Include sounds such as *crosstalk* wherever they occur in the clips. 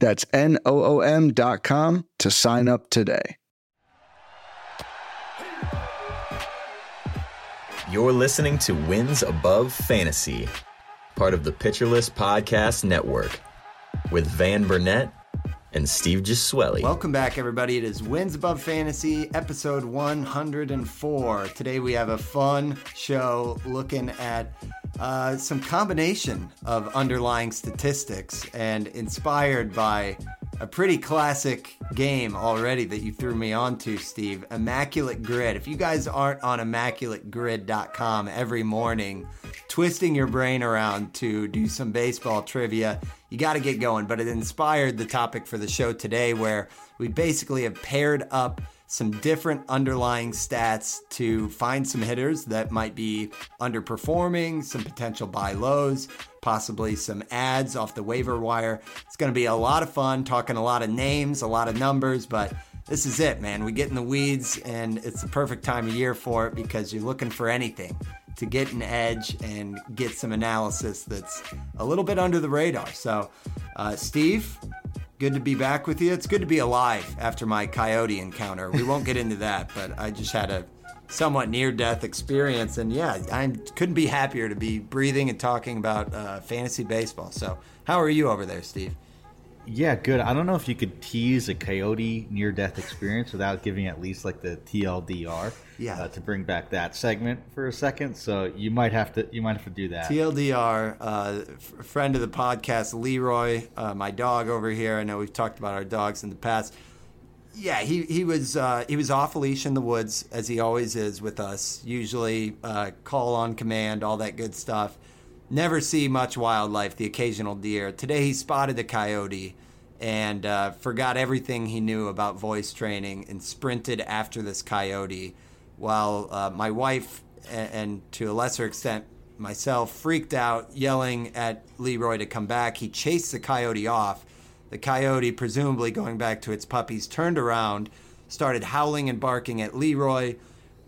That's N-O-O-M dot com to sign up today. You're listening to Wins Above Fantasy, part of the Pitcher List Podcast Network, with Van Burnett and Steve Gesuele. Welcome back, everybody. It is Wins Above Fantasy, episode 104. Today we have a fun show looking at uh, some combination of underlying statistics and inspired by a pretty classic game already that you threw me onto, Steve. Immaculate Grid. If you guys aren't on ImmaculateGrid.com every morning, twisting your brain around to do some baseball trivia, you got to get going. But it inspired the topic for the show today, where we basically have paired up some different underlying stats to find some hitters that might be underperforming, some potential buy lows, possibly some ads off the waiver wire. It's going to be a lot of fun talking a lot of names, a lot of numbers, but this is it, man. We get in the weeds, and it's the perfect time of year for it because you're looking for anything to get an edge and get some analysis that's a little bit under the radar. So, uh, Steve, good to be back with you. It's good to be alive after my coyote encounter. We won't get into that, but I just had a somewhat near death experience. And yeah, I couldn't be happier to be breathing and talking about uh, fantasy baseball. So, how are you over there, Steve? Yeah, good. I don't know if you could tease a coyote near death experience without giving at least like the TLDR. Yeah. Uh, to bring back that segment for a second, so you might have to you might have to do that. TLDR, uh, f- friend of the podcast, Leroy, uh, my dog over here. I know we've talked about our dogs in the past. Yeah, he he was uh, he was off a leash in the woods as he always is with us. Usually, uh, call on command, all that good stuff never see much wildlife, the occasional deer. Today he spotted a coyote and uh, forgot everything he knew about voice training and sprinted after this coyote while uh, my wife and, and, to a lesser extent myself freaked out yelling at leroy to come back. He chased the coyote off. The coyote presumably going back to its puppies turned around started howling and barking at leroy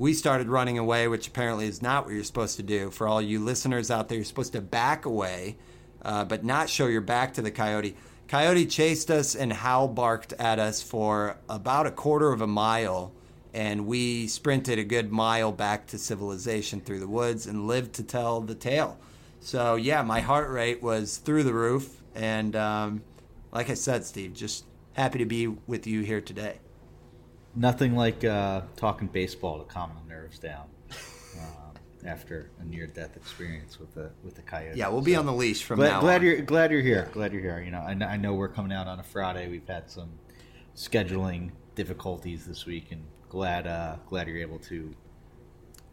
we started running away, which apparently is not what you're supposed to do. For all you listeners out there, you're supposed to back away, uh, but not show your back to the coyote. Coyote chased us and howl barked at us for about a quarter of a mile, and we sprinted a good mile back to civilization through the woods and lived to tell the tale. So, yeah, my heart rate was through the roof. And um, like I said, Steve, just happy to be with you here today nothing like uh, talking baseball to calm the nerves down um, after a near-death experience with the with the coyote. Yeah, we'll be on the leash from glad, now. Glad on. you're glad you're here. Glad you're here. You know, I, I know we're coming out on a Friday. We've had some scheduling difficulties this week, and glad uh, glad you're able to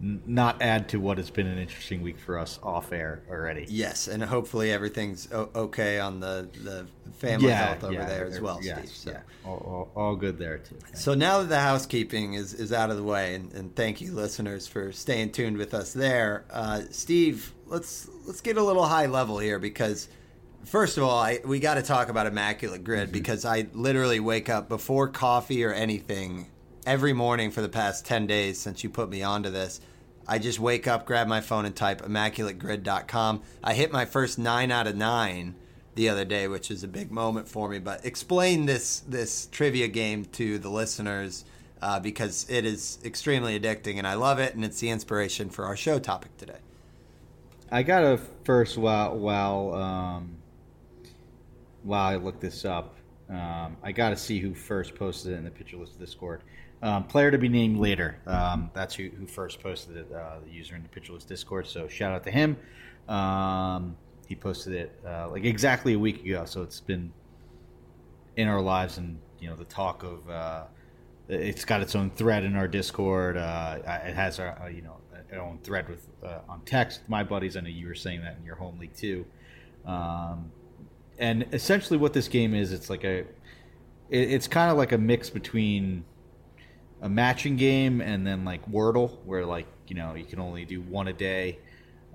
not add to what has been an interesting week for us off air already. Yes, and hopefully everything's o- okay on the, the family yeah, health over yeah, there as well, yes, Steve. So. Yeah, all, all, all, good there too. So now that the housekeeping is, is out of the way, and, and thank you listeners for staying tuned with us there, uh, Steve. Let's let's get a little high level here because first of all, I, we got to talk about immaculate grid mm-hmm. because I literally wake up before coffee or anything every morning for the past ten days since you put me onto this I just wake up, grab my phone, and type immaculategrid.com. I hit my first nine out of nine the other day, which is a big moment for me. But explain this this trivia game to the listeners uh, because it is extremely addicting, and I love it, and it's the inspiration for our show topic today. I got a first while while um, while I look this up, um, I gotta see who first posted it in the Pitcher List Discord. Um, player to be named later. Um, that's who, who first posted it, uh, the user in the Pitcher List Discord. So shout out to him. Um, he posted it uh, like exactly a week ago. So it's been in our lives and you know the talk of. Uh, it's got its own thread in our Discord. Uh, it has our uh, you know own thread with uh, on text. My buddies, I know you were saying that in your home league too. Um, and essentially, what this game is, it's like a it, it's kind of like a mix between a matching game and then like Wordle, where like you know you can only do one a day.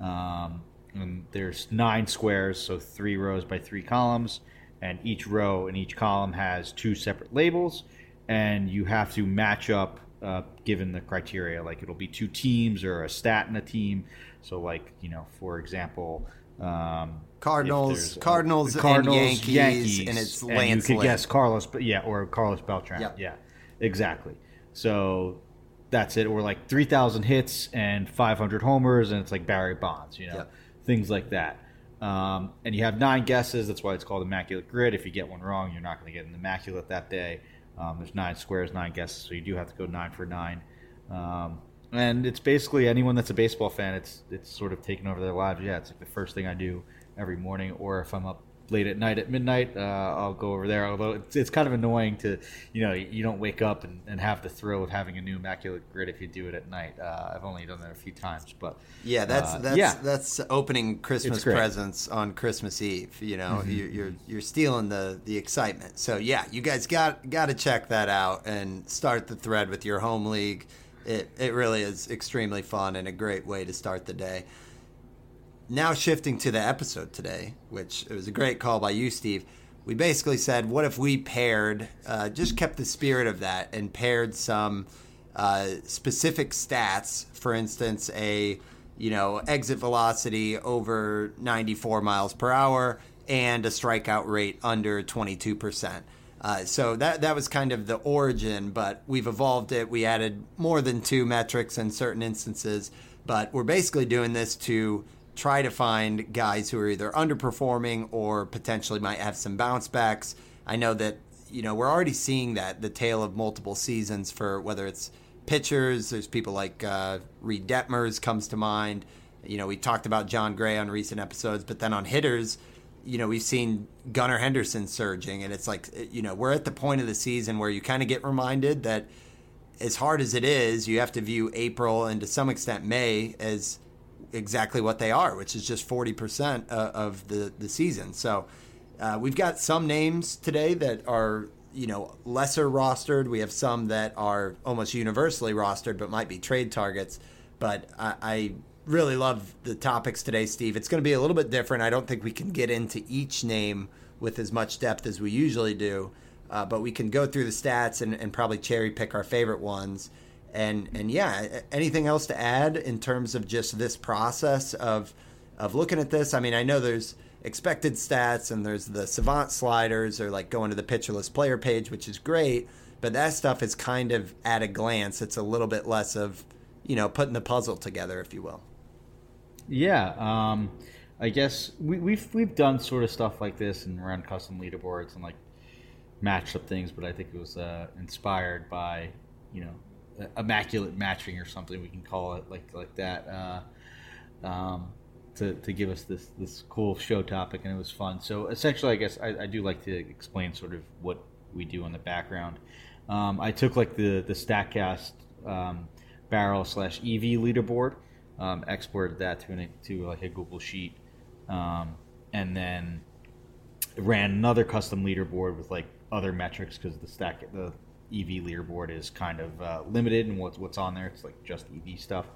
Um, and there's nine squares, so three rows by three columns, and each row and each column has two separate labels, and you have to match up uh, given the criteria. Like it'll be two teams or a stat in a team. So like you know, for example. Um, Cardinals, Cardinals, Cardinals, and Yankees, Yankees, and it's Lance. And you could Lynn. guess Carlos, but yeah, or Carlos Beltran. Yep. Yeah, exactly. So that's it. Or like 3,000 hits and 500 homers, and it's like Barry Bonds, you know, yep. things like that. Um, and you have nine guesses. That's why it's called Immaculate Grid. If you get one wrong, you're not going to get an Immaculate that day. Um, there's nine squares, nine guesses, so you do have to go nine for nine. Um, and it's basically anyone that's a baseball fan. It's it's sort of taken over their lives. Yeah, it's like the first thing I do every morning, or if I'm up late at night at midnight, uh, I'll go over there. Although it's, it's kind of annoying to, you know, you don't wake up and, and have the thrill of having a new immaculate grid if you do it at night. Uh, I've only done that a few times, but yeah, that's uh, that's yeah. that's opening Christmas presents on Christmas Eve. You know, mm-hmm. you're, you're you're stealing the the excitement. So yeah, you guys got got to check that out and start the thread with your home league. It it really is extremely fun and a great way to start the day now shifting to the episode today, which it was a great call by you, Steve. We basically said, what if we paired, uh, just kept the spirit of that and paired some uh, specific stats, for instance, a you know exit velocity over 94 miles per hour and a strikeout rate under 22 percent. Uh, so that that was kind of the origin, but we've evolved it. We added more than two metrics in certain instances, but we're basically doing this to try to find guys who are either underperforming or potentially might have some bounce backs. I know that you know we're already seeing that the tale of multiple seasons for whether it's pitchers. There's people like uh, Reid Detmers comes to mind. You know, we talked about Jon Gray on recent episodes, but then on hitters, you know, we've seen Gunnar Henderson surging, and it's like you know we're at the point of the season where you kind of get reminded that as hard as it is, you have to view April and to some extent May as exactly what they are, which is just 40% uh, of the, the season. So uh, we've got some names today that are, you know, lesser rostered. We have some that are almost universally rostered, but might be trade targets. But I, I really love the topics today, Steve. It's going to be a little bit different. I don't think we can get into each name with as much depth as we usually do. Uh, but we can go through the stats and, and probably cherry pick our favorite ones and and yeah, anything else to add in terms of just this process of of looking at this? I mean, I know there's expected stats and there's the savant sliders or like going to the pitcher list player page, which is great, but that stuff is kind of at a glance. It's a little bit less of you know putting the puzzle together, if you will. Yeah, um, I guess we, we've we've done sort of stuff like this and run custom leaderboards and like matched up things, but I think it was uh, inspired by you know immaculate matching or something we can call it like like that uh, um, to, to give us this this cool show topic and it was fun. So essentially i guess I, I do like to explain sort of what we do in the background. Um, i took like the the statcast um, barrel slash ev leaderboard um, exported that to an, to like a google sheet um, and then ran another custom leaderboard with like other metrics because the stack the EV leaderboard is kind of uh, limited and what's what's on there. It's like just EV stuff,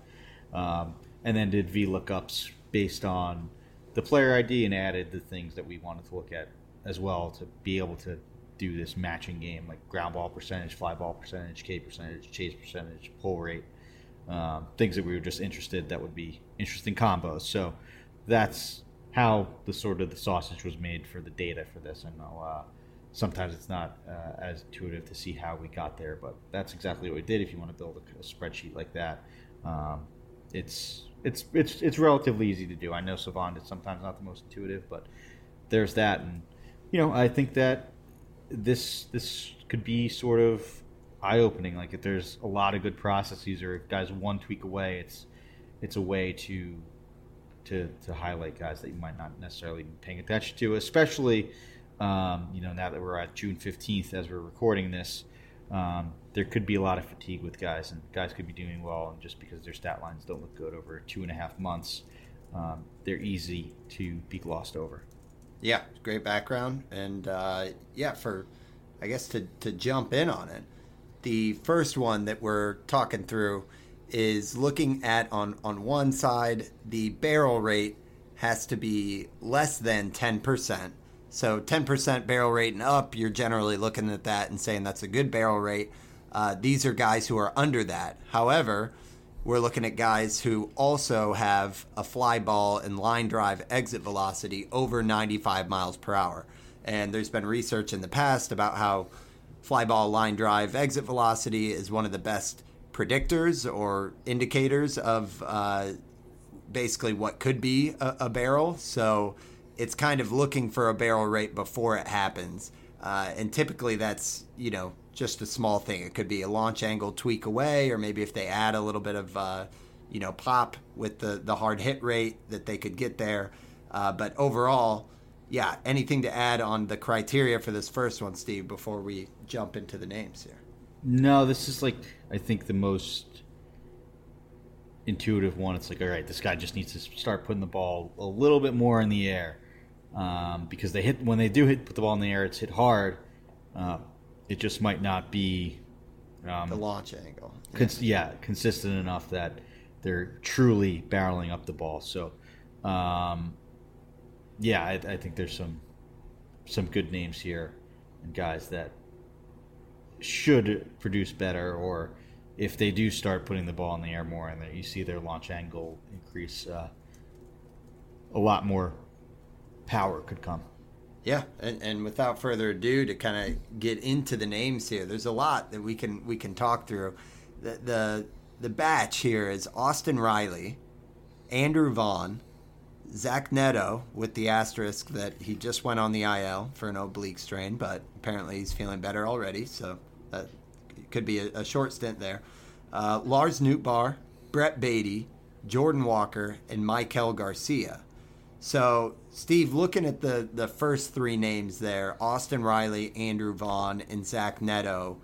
um, and then did VLOOKUPs based on the player ID and added the things that we wanted to look at as well to be able to do this matching game like ground ball percentage, fly ball percentage, K percentage, chase percentage, pull rate, um, things that we were just interested that would be interesting combos. So that's how the sort of the sausage was made for the data for this. I know uh, sometimes it's not uh, as intuitive to see how we got there, but that's exactly what we did. If you want to build a, a spreadsheet like that, um, it's it's it's it's relatively easy to do. I know Savant is sometimes not the most intuitive, but there's that, and you know I think that this this could be sort of eye opening. Like if there's a lot of good processes, or if guys one tweak away, it's it's a way to to to highlight guys that you might not necessarily be paying attention to, especially um, you know, now that we're at June 15th as we're recording this, um, there could be a lot of fatigue with guys, and guys could be doing well, and just because their stat lines don't look good over two and a half months, um, they're easy to be glossed over. Yeah, great background, and uh, yeah, for I guess to to jump in on it, the first one that we're talking through is looking at on on one side the barrel rate has to be less than 10%. So 10% barrel rate and up, you're generally looking at that and saying that's a good barrel rate. Uh, these are guys who are under that. However, we're looking at guys who also have a fly ball and line drive exit velocity over 95 miles per hour. And there's been research in the past about how fly ball line drive exit velocity is one of the best predictors or indicators of uh, basically what could be a, a, barrel. So it's kind of looking for a barrel rate before it happens. Uh, and typically that's, you know, just a small thing. It could be a launch angle tweak away, or maybe if they add a little bit of, uh, you know, pop with the, the hard hit rate that they could get there. Uh, but overall, yeah, anything to add on the criteria for this first one, Steve, before we jump into the names here? No, this is like, I think the most intuitive one. It's like, all right, this guy just needs to start putting the ball a little bit more in the air um, because they hit when they do hit put the ball in the air, it's hit hard. Uh, it just might not be um, the launch angle. Cons- yeah, consistent enough that they're truly barreling up the ball. So, um, yeah, I, I think there's some some good names here and guys that should produce better or if they do start putting the ball in the air more and you see their launch angle increase, uh, a lot more power could come. Yeah, and, and without further ado, to kind of get into the names here, there's a lot that we can we can talk through. The the, the batch here is Austin Riley, Andrew Vaughn, Zach Neto with the asterisk that he just went on the IL for an oblique strain, but apparently he's feeling better already, so that could be a, a short stint there. Uh, Lars Nootbaar, Brett Baty, Jordan Walker, and Maikel Garcia. So, Steve, looking at the, the first three names there Austin Riley, Andrew Vaughn, and Zach Neto,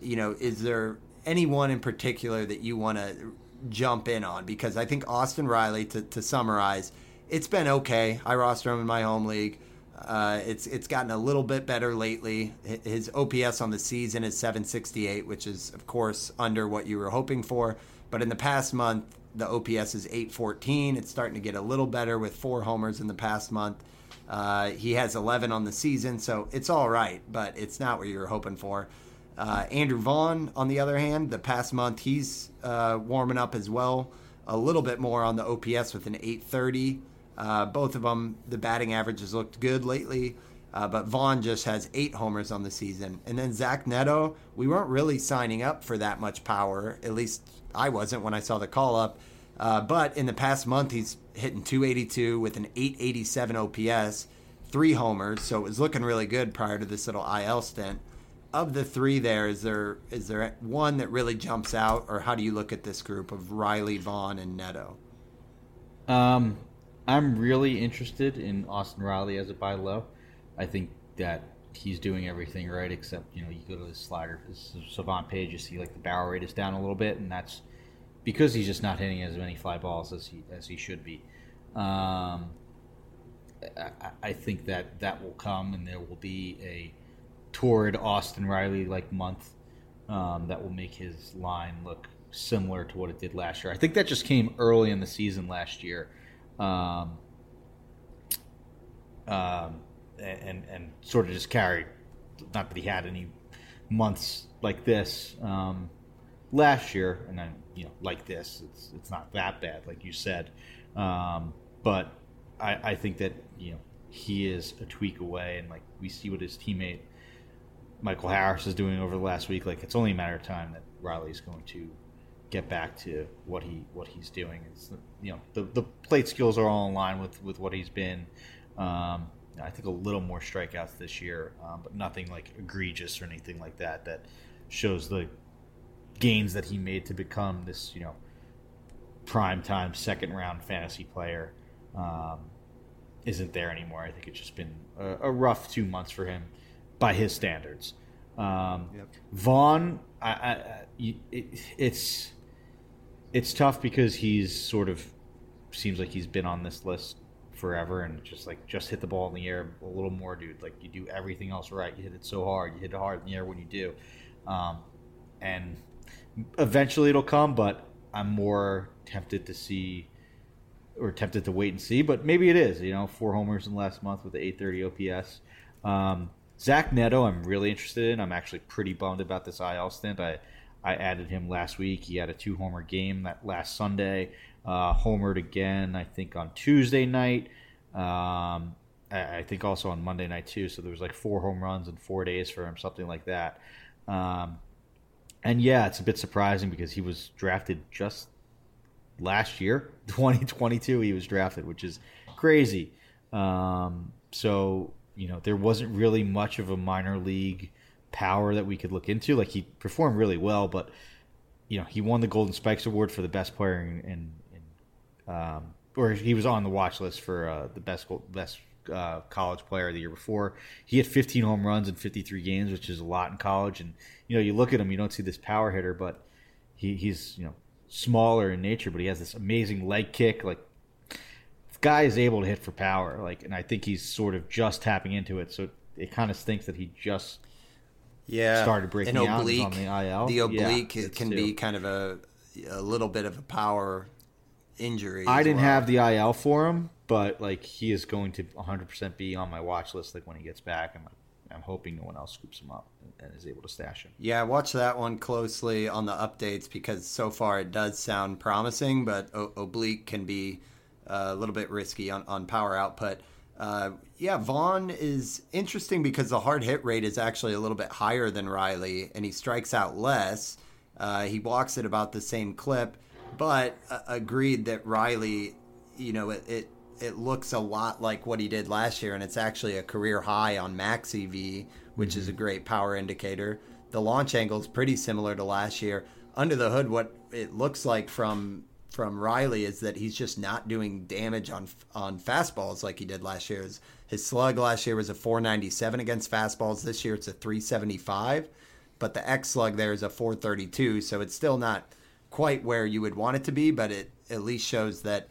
you know, is there anyone in particular that you want to jump in on? Because I think Austin Riley, to, to summarize, it's been okay. I roster him in my home league. Uh, it's it's gotten a little bit better lately. His OPS on the season is 768, which is of course under what you were hoping for. But in the past month, the OPS is 814. It's starting to get a little better with four homers in the past month. Uh, he has 11 on the season, so it's all right, but it's not what you were hoping for. Uh, Andrew Vaughn, on the other hand, the past month he's uh, warming up as well, a little bit more on the OPS with an 830. Uh, both of them, the batting averages looked good lately, uh, but Vaughn just has eight homers on the season. And then Zach Neto, we weren't really signing up for that much power. At least I wasn't when I saw the call up. Uh, but in the past month, he's hitting 282 with an 887 OPS, three homers. So it was looking really good prior to this little IL stint. Of the three, there is there is there one that really jumps out, or how do you look at this group of Riley, Vaughn, and Neto? Um, I'm really interested in Austin Riley as a buy low. I think that he's doing everything right, except you know you go to the slider, this Savant page, you see like the barrel rate is down a little bit, and that's because he's just not hitting as many fly balls as he as he should be. Um, I, I think that that will come, and there will be a torrid Austin Riley like month um, that will make his line look similar to what it did last year. I think that just came early in the season last year um, um, and and sort of just carried. Not that he had any months like this um, last year, and then you know like this, it's it's not that bad, like you said. Um, but I, I think that you know he is a tweak away, and like we see what his teammate Michael Harris is doing over the last week. Like it's only a matter of time that Riley's going to get back to what he what he's doing. It's, you know the the plate skills are all in line with with what he's been. Um, I think a little more strikeouts this year, um, but nothing like egregious or anything like that that shows the gains that he made to become this you know prime time second round fantasy player. Um, isn't there anymore. I think it's just been a, a rough two months for him by his standards. Um, yep. Vaughn, I, I, it, it's it's tough because he's sort of seems like he's been on this list forever and just like just hit the ball in the air a little more, dude. Like you do everything else right. You hit it so hard. You hit it hard in the air when you do, um, and eventually it'll come. But I'm more tempted to see or tempted to wait and see. But maybe it is. You know, four homers in last month with the 830 OPS. Um, Zach Neto, I'm really interested in. I'm actually pretty bummed about this IL stint. I I added him last week. He had a two homer game that last Sunday. Uh, homered again, I think, on Tuesday night. Um, I, think also on Monday night too. So there was like four home runs in four days for him, something like that. Um, and yeah, it's a bit surprising because he was drafted just last year, *laughs* 2022. He was drafted, which is crazy. Um, so you know there wasn't really much of a minor league power that we could look into. Like he performed really well, but you know he won the Golden Spikes Award for the best player in, in, in um, or he was on the watch list for uh, the best best uh, college player the year before. He had 15 home runs in 53 games, which is a lot in college. And you know you look at him, you don't see this power hitter, but he, he's you know smaller in nature, but he has this amazing leg kick. Like the guy is able to hit for power, like, and I think he's sort of just tapping into it. So it kind of stinks that he just yeah started breaking An out on the IL. The oblique yeah, can be kind of a a little bit of a power injury. I didn't well. have the IL for him, but like he is going to 100% be on my watch list. Like when he gets back, I'm I'm hoping no one else scoops him up and is able to stash him. Yeah, watch that one closely on the updates because so far it does sound promising, but o- oblique can be uh, a little bit risky on, on power output. Uh, yeah, Vaughn is interesting because the hard hit rate is actually a little bit higher than Riley, and he strikes out less. Uh, he walks at about the same clip, but uh, agreed that Riley, you know, it, it it looks a lot like what he did last year, and it's actually a career high on max EV, which mm-hmm. is a great power indicator. The launch angle is pretty similar to last year. Under the hood, what it looks like from from Riley is that he's just not doing damage on on fastballs like he did last year. His, his slug last year was a 497 against fastballs. This year it's a 375, but the X slug there is a 432, so it's still not quite where you would want it to be, but it at least shows that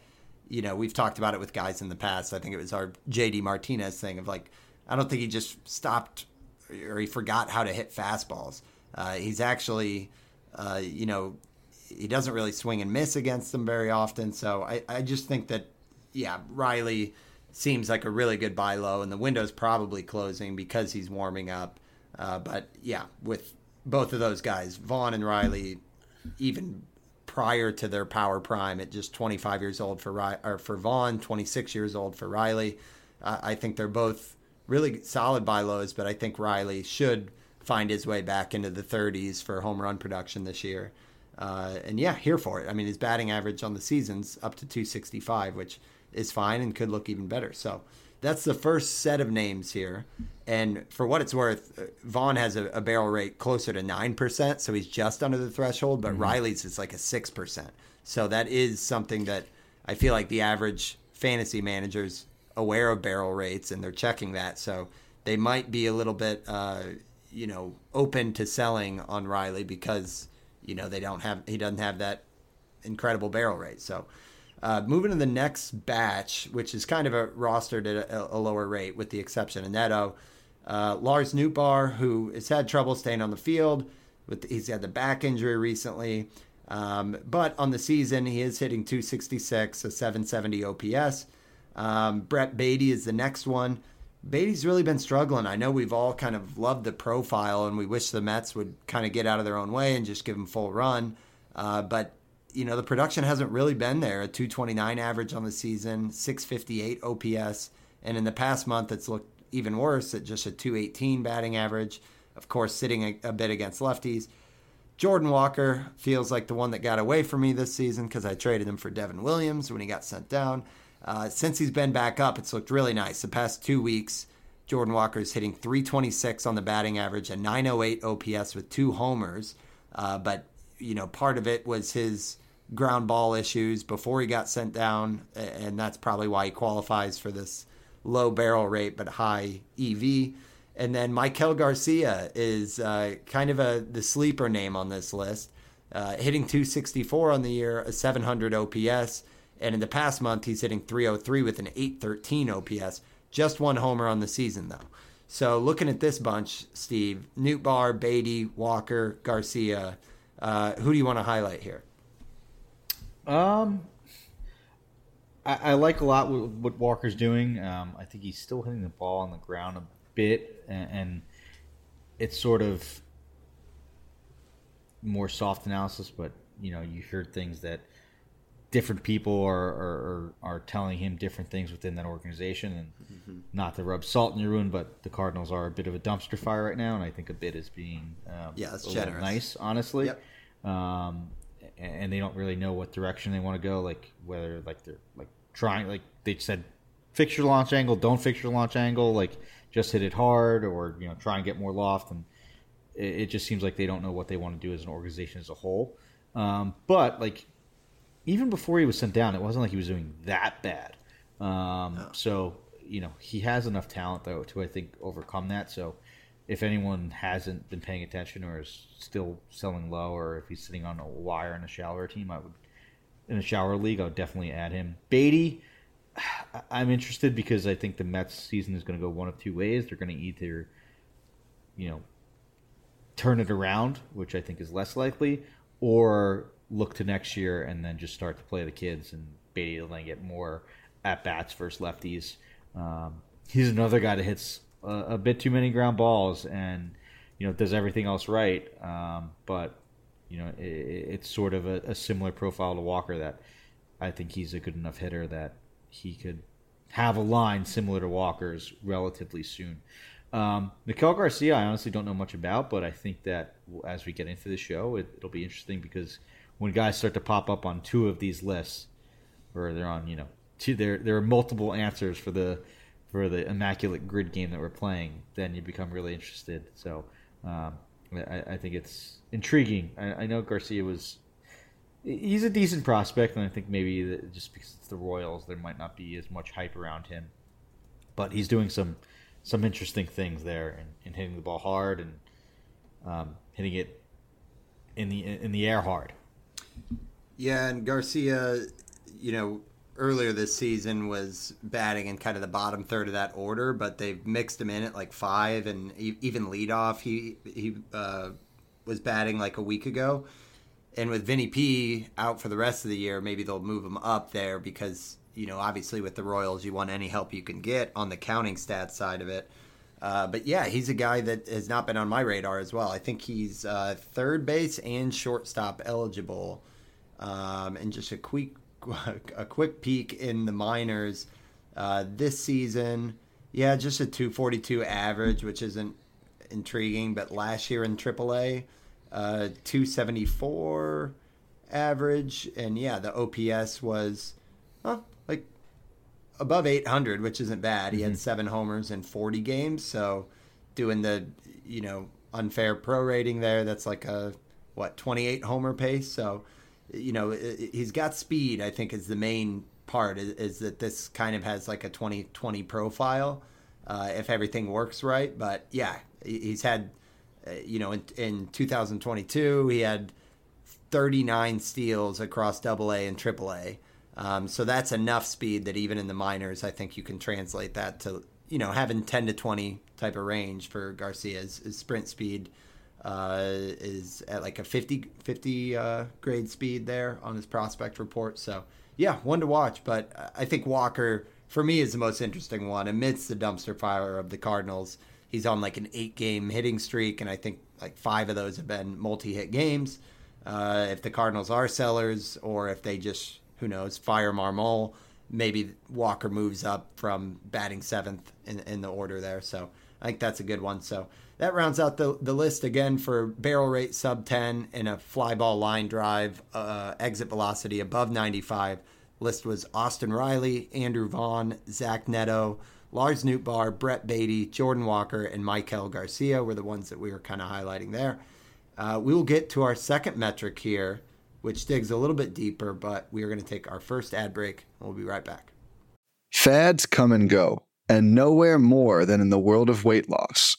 you know we've talked about it with guys in the past. I think it was our JD Martinez thing of like I don't think he just stopped or he forgot how to hit fastballs. Uh, he's actually uh, you know he doesn't really swing and miss against them very often. So I, I just think that, yeah, Riley seems like a really good buy low, and the window's probably closing because he's warming up. Uh, but yeah, with both of those guys, Vaughn and Riley, even prior to their power prime at just 25 years old for or for Vaughn, 26 years old for Riley, uh, I think they're both really solid buy lows. But I think Riley should find his way back into the 30s for home run production this year. Uh, and yeah, here for it. I mean, his batting average on the season's up to 265, which is fine and could look even better. So that's the first set of names here. And for what it's worth, uh, Vaughn has a, a barrel rate closer to 9%, so he's just under the threshold, but mm-hmm. Riley's is like a 6%. So that is something that I feel like the average fantasy manager's aware of barrel rates and they're checking that. So they might be a little bit, uh, you know, open to selling on Riley because you know they don't have he doesn't have that incredible barrel rate. So uh, moving to the next batch, which is kind of a rostered at a, a lower rate, with the exception of Neto. Uh, Lars Nootbaar, who has had trouble staying on the field, with he's had the back injury recently, um, but on the season he is hitting 266, a 770 OPS. Um, Brett Baty is the next one. Baty's really been struggling. I know we've all kind of loved the profile, and we wish the Mets would kind of get out of their own way and just give him full run. Uh, but you know the production hasn't really been there. A 229 average on the season, 658 OPS, and in the past month it's looked even worse at just a 218 batting average. Of course, sitting a, a bit against lefties. Jordan Walker feels like the one that got away from me this season because I traded him for Devin Williams when he got sent down. Uh, since he's been back up, it's looked really nice. The past two weeks, Jordan Walker is hitting 326 on the batting average and 908 OPS with two homers. Uh, but, you know, part of it was his ground ball issues before he got sent down, and that's probably why he qualifies for this low barrel rate but high EV. And then Maikel Garcia is uh, kind of a the sleeper name on this list, uh, hitting 264 on the year, a 700 OPS And in the past month, he's hitting 303 with an 813 OPS. Just one homer on the season, though. So looking at this bunch, Steve, Nootbaar, Baty, Walker, Garcia, uh, who do you want to highlight here? Um, I, I like a lot what, what Walker's doing. Um, I think he's still hitting the ball on the ground a bit, and, and it's sort of more soft analysis. But you know, you hear things that different people are, are, are telling him different things within that organization and mm-hmm. not to rub salt in your wound but the cardinals are a bit of a dumpster fire right now and i think a bit is being um, yeah, that's generous. nice honestly yep. um, and they don't really know what direction they want to go like whether like they're like trying like they said fix your launch angle don't fix your launch angle like just hit it hard or you know try and get more loft and it, it just seems like they don't know what they want to do as an organization as a whole um, but like even before he was sent down, it wasn't like he was doing that bad. Um, no. So you know he has enough talent though to I think overcome that. So if anyone hasn't been paying attention or is still selling low, or if he's sitting on a wire in a shallower team, I would in a shower league, I would definitely add him. Baty, *sighs* I'm interested because I think the Mets season is going to go one of two ways. They're going to either, you know, turn it around, which I think is less likely, or look to next year and then just start to play the kids and Baty will then get more at bats versus lefties. Um, he's another guy that hits a, bit too many ground balls and you know does everything else right. Um, but you know it, it's sort of a, a, similar profile to Walker that I think he's a good enough hitter that he could have a line similar to Walker's relatively soon. Um, Maikel Garcia, I honestly don't know much about, but I think that as we get into the show, it, it'll be interesting because when guys start to pop up on two of these lists, or they're on, you know, two, there there are multiple answers for the for the immaculate grid game that we're playing, then you become really interested. So um, I, I, think it's intriguing. I, I, know Garcia was he's a decent prospect, and I think maybe just because it's the Royals, there might not be as much hype around him, but he's doing some some interesting things there and, and hitting the ball hard and um, hitting it in the in the air hard. Yeah, and Garcia, you know, earlier this season was batting in kind of the bottom third of that order, but they've mixed him in at like five and even leadoff. He he uh, was batting like a week ago, and with Vinny P out for the rest of the year, maybe they'll move him up there because you know obviously with the Royals you want any help you can get on the counting stats side of it. Uh, but yeah, he's a guy that has not been on my radar as well. I think he's uh, third base and shortstop eligible um, and just a quick *laughs* a quick peek in the minors uh, this season. Yeah, just a 242 average, which isn't intriguing. But last year in AAA, uh, 274 average, and yeah, the OPS was huh, like above 800, which isn't bad. Mm-hmm. He had mm-hmm. seven homers in 40 games, so doing the you know unfair pro rating there, that's like a what 28 homer pace. So you know, he's got speed. I think is the main part is, is that this kind of has like a 2020 profile uh, if everything works right. But yeah, he's had, uh, you know, in, in 2022 he had 39 steals across Double A and Triple A. Um, so that's enough speed that even in the minors, I think you can translate that to you know having 10 to 20 type of range for Garcia's sprint speed uh, is at like a 50, 50 uh, grade speed there on his prospect report. So, yeah, one to watch. But I think Walker, for me, is the most interesting one. Amidst the dumpster fire of the Cardinals, he's on like an eight game hitting streak, and I think like five of those have been multi hit games. Uh, if the Cardinals are sellers, or if they just, who knows, fire Marmol, maybe Walker moves up from batting seventh in, in the order there. So I think that's a good one. So, that rounds out the, the list again for barrel rate sub 10 and a fly ball line drive, uh, exit velocity above 95. List was Austin Riley, Andrew Vaughn, Zach Neto, Lars Nootbaar, Brett Baty, Jordan Walker, and Maikel Garcia were the ones that we were kind of highlighting there. Uh, we will get to our second metric here, which digs a little bit deeper, but we are going to take our first ad break, and we'll be right back. Fads come and go, and nowhere more than in the world of weight loss.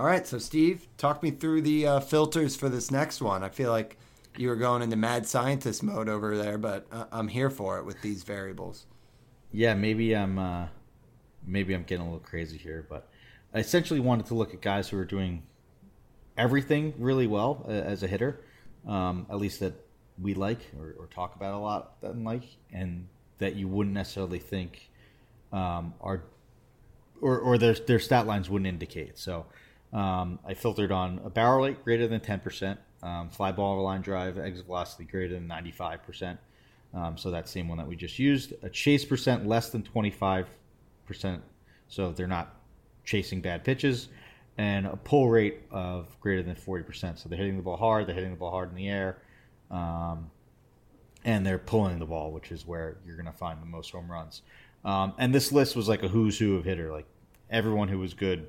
All right, so Steve, talk me through the uh, filters for this next one. I feel like you were going into mad scientist mode over there, but uh, I'm here for it with these variables. Yeah, maybe I'm uh, maybe I'm getting a little crazy here, but I essentially wanted to look at guys who are doing everything really well uh, as a hitter, um, at least that we like or, or, talk about a lot that like, and that you wouldn't necessarily think um, are or, or their their stat lines wouldn't indicate. So um, I filtered on a barrel rate greater than ten percent, um, fly ball line drive exit velocity greater than ninety five percent. Um, so that same one that we just used. A chase percent less than twenty five percent. So they're not chasing bad pitches, and a pull rate of greater than 40%. So they're hitting the ball hard, they're hitting the ball hard in the air, um, and they're pulling the ball, which is where you're going to find the most home runs. Um, and this list was like a who's who of hitter. Like everyone who was good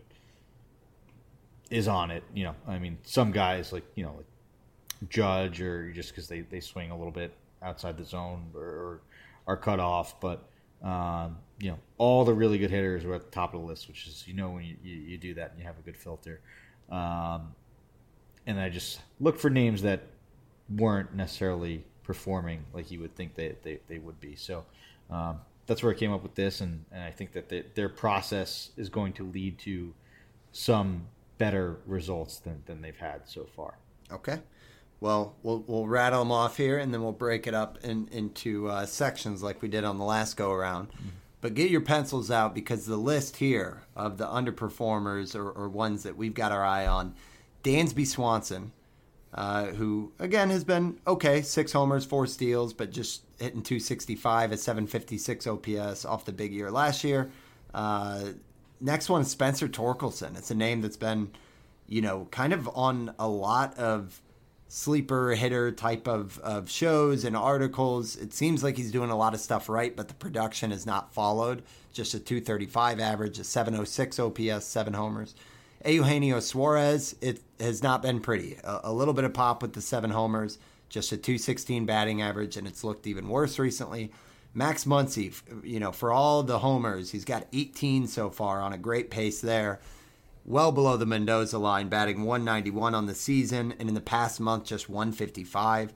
is on it. You know, I mean, some guys like you know, like Judge or just because they, they swing a little bit outside the zone or, or are cut off, but um, you know, all the really good hitters were at the top of the list, which is you know when you, you, you do that and you have a good filter. Um, and I just look for names that weren't necessarily performing like you would think they, they, they would be. So um, that's where I came up with this, and, and I think that their process is going to lead to some better results than, than they've had so far. Okay. Well, we'll we'll rattle them off here, and then we'll break it up in, into uh, sections like we did on the last go around. Mm-hmm. But get your pencils out because the list here of the underperformers or, or ones that we've got our eye on, Dansby Swanson, uh, who again has been okay, six homers, four steals, but just hitting 265 at 756 OPS off the big year last year. Uh, next one, is Spencer Torkelson. It's a name that's been, you know, kind of on a lot of sleeper hitter type of, of shows and articles. It seems like he's doing a lot of stuff right, but the production has not followed. Just a 235 average, a 706 OPS, seven homers. Eugenio Suarez, it has not been pretty. A, a, little bit of pop with the seven homers, just a 216 batting average, and it's looked even worse recently. Max Muncy, you know, for all the homers, he's got 18 so far on a great pace there well below the Mendoza line, batting 191 on the season, and in the past month, just 155.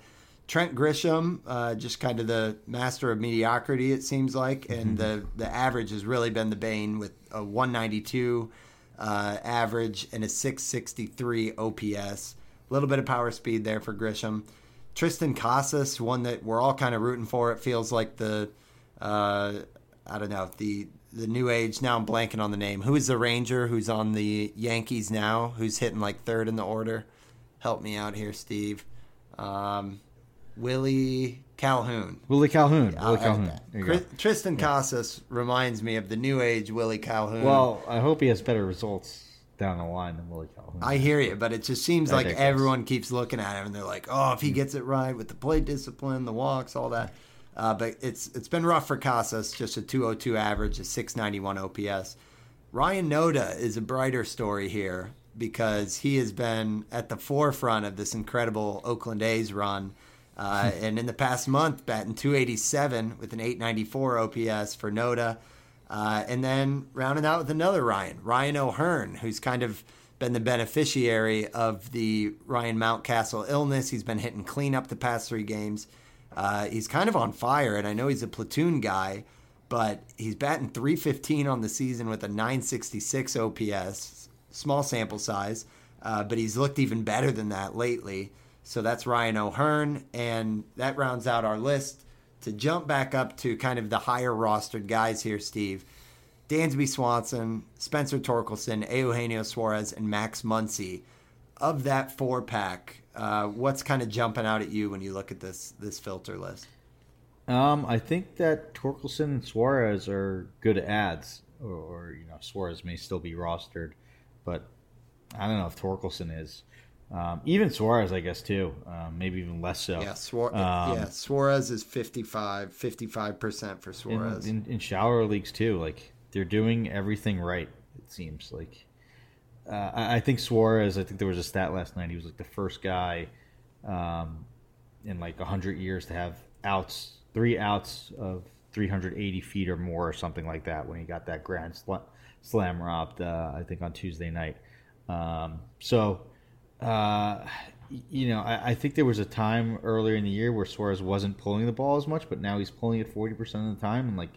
Trent Grisham, uh, just kind of the master of mediocrity, it seems like, and mm-hmm. the the average has really been the bane with a 192 uh, average and a 663 OPS. A little bit of power speed there for Grisham. Triston Casas, one that we're all kind of rooting for. It feels like the, uh, I don't know, the the new age. Now I'm blanking on the name. Who is the Ranger who's on the Yankees now? Who's hitting like third in the order? Help me out here, Steve. Um, Willie Calhoun. Willie Calhoun. Willie Calhoun. Chris, Triston yeah. Casas reminds me of the new age Willie Calhoun. Well, I hope he has better results down the line than Willie Calhoun. I hear you, but it just seems like everyone keeps looking at him and they're like, "Oh, if he gets it right with the plate discipline, the walks, all that." Uh, but it's it's been rough for Casas, just a 202 average, a 691 OPS. Ryan Noda is a brighter story here because he has been at the forefront of this incredible Oakland A's run. Uh, and in the past month, batting 287 with an 894 OPS for Noda. Uh, and then rounding out with another Ryan, Ryan O'Hearn, who's kind of been the beneficiary of the Ryan Mountcastle illness. He's been hitting cleanup the past three games. Uh, he's kind of on fire, and I know he's a platoon guy, but he's batting 315 on the season with a 966 OPS, small sample size, uh, but he's looked even better than that lately. So that's Ryan O'Hearn, and that rounds out our list to jump back up to kind of the higher rostered guys here, Steve. Dansby Swanson, Spencer Torkelson, Eugenio Suarez, and Max Muncy. Of that four pack, uh, what's kind of jumping out at you when you look at this this filter list? Um, I think that Torkelson and Suarez are good ads, or, or, you know Suarez may still be rostered, but I don't know if Torkelson is. Um, even Suarez, I guess too, um, maybe even less so. Yeah, Suarez, um, yeah, Suarez is 55 55% for Suarez in, in, in shower leagues too. Like they're doing everything right. It seems like uh, I, I, think Suarez. I think there was a stat last night. He was like the first guy um, in like hundred years to have outs, three outs of 380 feet or more, or something like that. When he got that grand sl- slam robbed, uh, I think on Tuesday night. Um, so, uh, you know, I, I, think there was a time earlier in the year where Suarez wasn't pulling the ball as much, but now he's pulling it 40% of the time, and like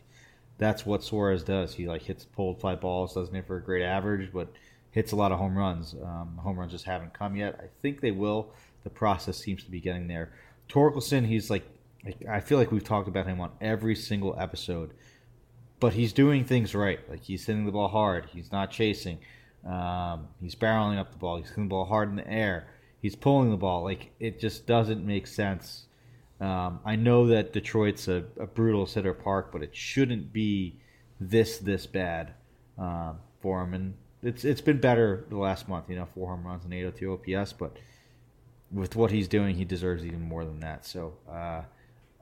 that's what Suarez does. He like hits pulled fly balls, doesn't hit for a great average, but hits a lot of home runs. Um, home runs just haven't come yet. I think they will. The process seems to be getting there. Torkelson, he's like, I feel like we've talked about him on every single episode, but he's doing things right. Like he's hitting the ball hard. He's not chasing. Um, he's barreling up the ball. He's hitting the ball hard in the air. He's pulling the ball. Like it just doesn't make sense um, I know that Detroit's a, a, brutal Cedar Park, but it shouldn't be this this bad um, for him. And it's it's been better the last month. You know, four home runs and 802 OPS, but with what he's doing, he deserves even more than that. So uh,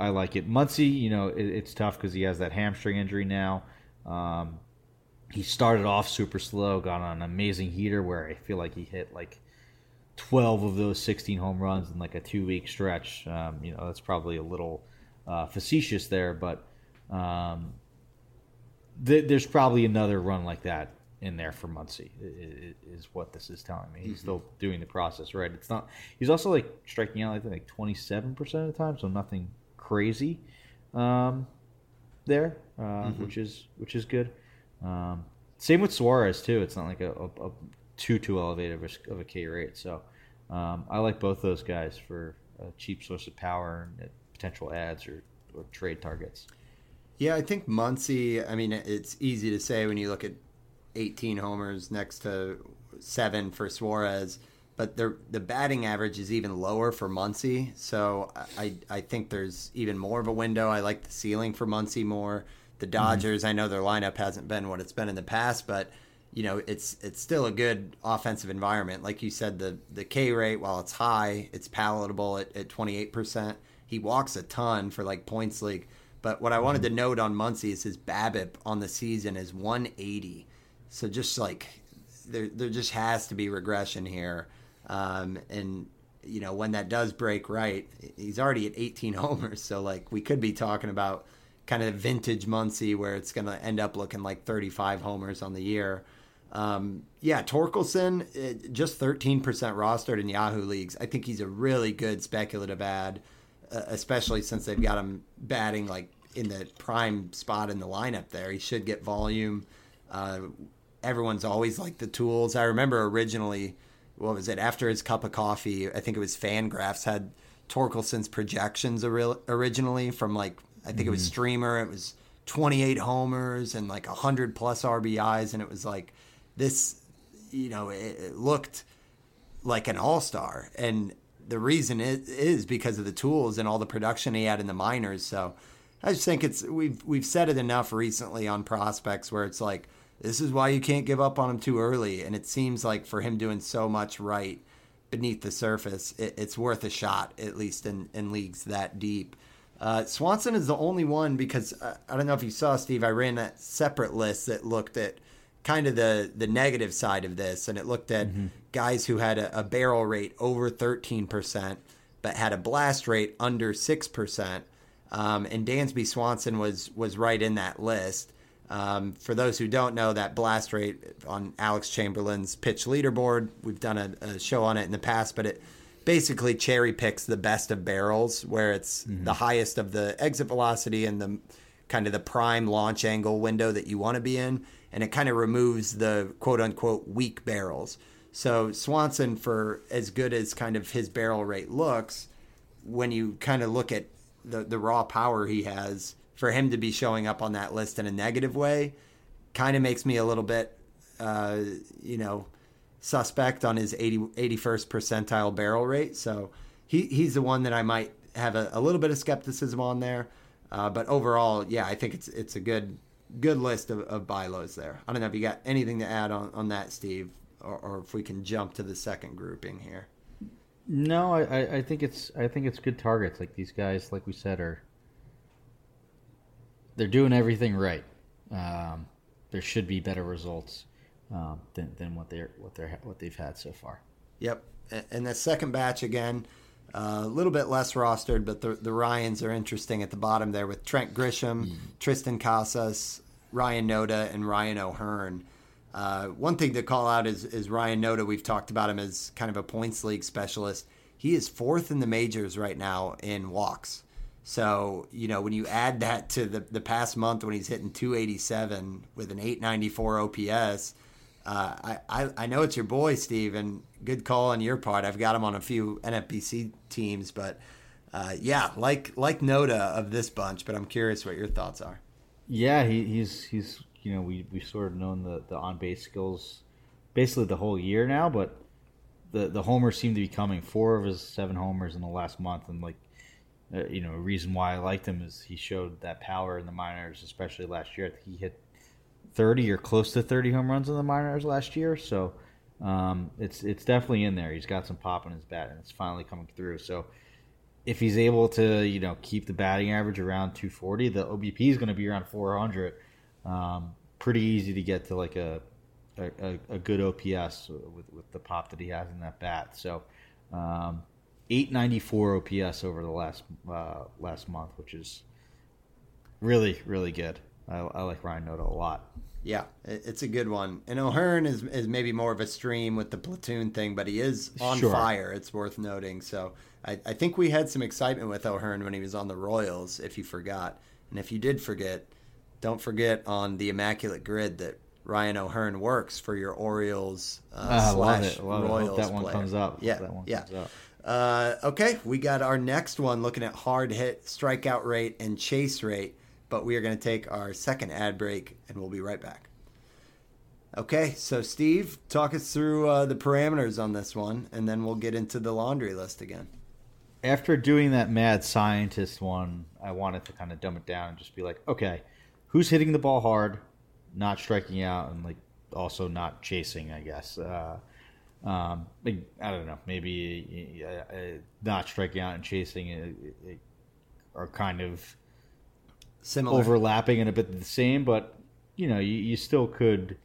I like it. Muncy, you know, it, it's tough because he has that hamstring injury now. Um, he started off super slow, got on an amazing heater where I feel like he hit like 12 of those 16 home runs in like a two week stretch. Um, you know, that's probably a little uh, facetious there, but um, th- there's probably another run like that in there for Muncy, is what this is telling me. He's mm-hmm. still doing the process right. It's not, he's also like striking out, I think, like 27% of the time, so nothing crazy um, there, uh, mm-hmm. which is which is good. Um, same with Suarez, too. It's not like a, a, a too too elevated risk of a K rate. So um, I like both those guys for a cheap source of power and potential ads or, or trade targets. Yeah, I think Muncy. I mean, it's easy to say when you look at 18 homers next to seven for Suarez, but the the batting average is even lower for Muncy. So I I think there's even more of a window. I like the ceiling for Muncy more. The mm-hmm. Dodgers, mm-hmm. I know their lineup hasn't been what it's been in the past, but you know, it's it's still a good offensive environment. Like you said, the the K rate, while it's high, it's palatable at, at 28%. He walks a ton for like points league. But what I wanted to mm-hmm. note on Muncy is his BABIP on the season is 180. So just like there there just has to be regression here. Um, and you know, when that does break right, he's already at 18 homers. So like we could be talking about kind of vintage Muncy where it's going to end up looking like 35 homers on the year. Um, yeah, Torkelson, uh, just 13% rostered in Yahoo leagues. I think he's a really good speculative ad, uh, especially since they've got him batting like in the prime spot in the lineup there. He should get volume. Uh, everyone's always like the tools. I remember originally, what was it, after his cup of coffee, I think it was Fangraphs had Torkelson's projections originally from like, I think mm-hmm. it was mm-hmm. Steamer. It was 28 homers and like 100 plus RBIs. And it was like, this, you know, it, it looked like an all star. And the reason it is because of the tools and all the production he had in the minors. So I just think it's we've we've said it enough recently on prospects where it's like this is why you can't give up on him too early. And it seems like for him doing so much right beneath the surface, it, it's worth a shot at least in in leagues that deep. Uh, Swanson is the only one because uh, I don't know if you saw Steve. I ran that separate list that looked at kind of the the negative side of this, and it looked at mm-hmm. guys who had a, a, barrel rate over thirteen percent, but had a blast rate under six percent. Um, and Dansby Swanson was was right in that list. Um, for those who don't know, that blast rate on Alex Chamberlain's pitch leaderboard, we've done a, a show on it in the past, but it basically cherry picks the best of barrels, where it's mm-hmm. the highest of the exit velocity and the kind of the prime launch angle window that you want to be in and it kind of removes the quote unquote weak barrels. So Swanson, for as good as kind of his barrel rate looks, when you kind of look at the the raw power he has, for him to be showing up on that list in a negative way, kind of makes me a little bit, uh, you know, suspect on his 80, 81st percentile barrel rate. So he he's the one that I might have a, a little bit of skepticism on there. Uh, but overall, yeah, I think it's it's a good good list of, of buy lows there. I don't know if you got anything to add on, on that, Steve, or, or if we can jump to the second grouping here. No, I, I think it's I think it's good targets. Like these guys, like we said, are they're doing everything right. Um, there should be better results um, than, than what they're what they're what they've had so far. Yep, and the second batch again, uh, a little bit less rostered, but the the Ryans are interesting at the bottom there with Trent Grisham, mm. Triston Casas, Ryan Noda, and Ryan O'Hearn. Uh, one thing to call out is, is Ryan Noda. We've talked about him as kind of a points league specialist. He is fourth in the majors right now in walks. So, you know, when you add that to the, the past month when he's hitting 287 with an 894 OPS, uh, I, I, I know it's your boy, Steve, and good call on your part. I've got him on a few NFBC teams, but uh, yeah, like like Noda of this bunch. But I'm curious what your thoughts are. Yeah, he, he's he's you know we we sort of known the the on base skills basically the whole year now, but the the homers seem to be coming. Four of his seven homers in the last month, and like uh, you know, a reason why I liked him is he showed that power in the minors, especially last year. He hit 30 or close to 30 home runs in the minors last year. So um, it's it's definitely in there. He's got some pop in his bat, and it's finally coming through. So if he's able to, you know, keep the batting average around 240, the OBP is going to be around 400. Um, pretty easy to get to like a a, a good OPS with, with the pop that he has in that bat. So um, 894 OPS over the last uh, last month, which is really really good. I, I like Ryan Noda a lot. Yeah, it's a good one. And O'Hearn is, is maybe more of a stream with the platoon thing, but he is on sure. fire. It's worth noting. So I, I think we had some excitement with O'Hearn when he was on the Royals, if you forgot. And if you did forget, don't forget on the Immaculate Grid that Ryan O'Hearn works for your Orioles uh, slash Royals. that one player. comes up. Yeah, that one yeah. Uh, okay, we got our next one looking at hard hit, strikeout rate, and chase rate but we are going to take our second ad break and we'll be right back. Okay, so Steve, talk us through uh, the parameters on this one, and then we'll get into the laundry list again. After doing that mad scientist one, I wanted to kind of dumb it down and just be like, okay, who's hitting the ball hard, not striking out, and like also not chasing, I guess. Uh, um, I don't know, maybe uh, uh not striking out and chasing are kind of similar, overlapping and a bit the same, but you know, you, you still could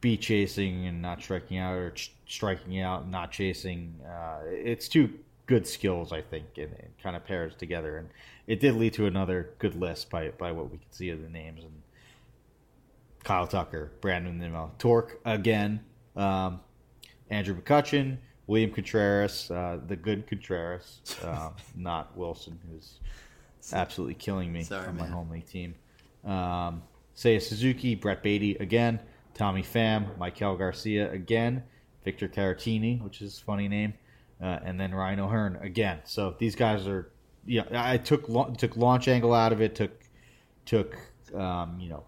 be chasing and not striking out, or ch- striking out and not chasing. Uh, it's two good skills, I think, and it kind of pairs together. And it did lead to another good list by by what we can see of the names and Kyle Tucker, Brandon Nimmo, Torque again, um, Andrew McCutchen, William Contreras, uh, the good Contreras, uh, *laughs* not Wilson, who's absolutely killing me Sorry, on my home league team. Um, Seiya Suzuki, Brett Baty again, Tommy Pham, Maikel Garcia again, Victor Caratini, which is a funny name, uh, and then Ryan O'Hearn again. So these guys are, yeah. I took took launch angle out of it, took took um, you know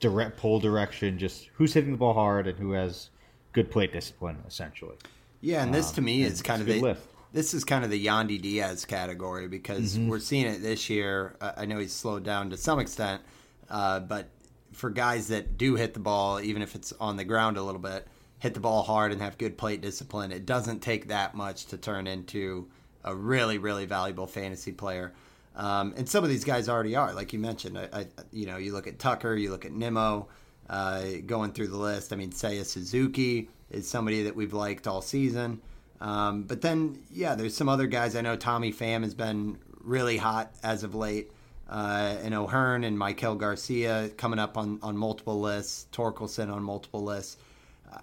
direct pull direction, just who's hitting the ball hard and who has good plate discipline, essentially. Yeah, and this um, to me is kind of list this is kind of the Yandy Diaz category because mm-hmm. we're seeing it this year. I know he's slowed down to some extent, uh, but for guys that do hit the ball, even if it's on the ground a little bit, hit the ball hard and have good plate discipline, it doesn't take that much to turn into a really, really valuable fantasy player. Um, and some of these guys already are, like you mentioned. I, I, you know, you look at Tucker, you look at Nimmo, uh, going through the list. I mean, Seiya Suzuki is somebody that we've liked all season. Um, but then, yeah, there's some other guys. I know Tommy Pham has been really hot as of late. Uh, and O'Hearn and Maikel Garcia coming up on, on multiple lists. Torkelson on multiple lists.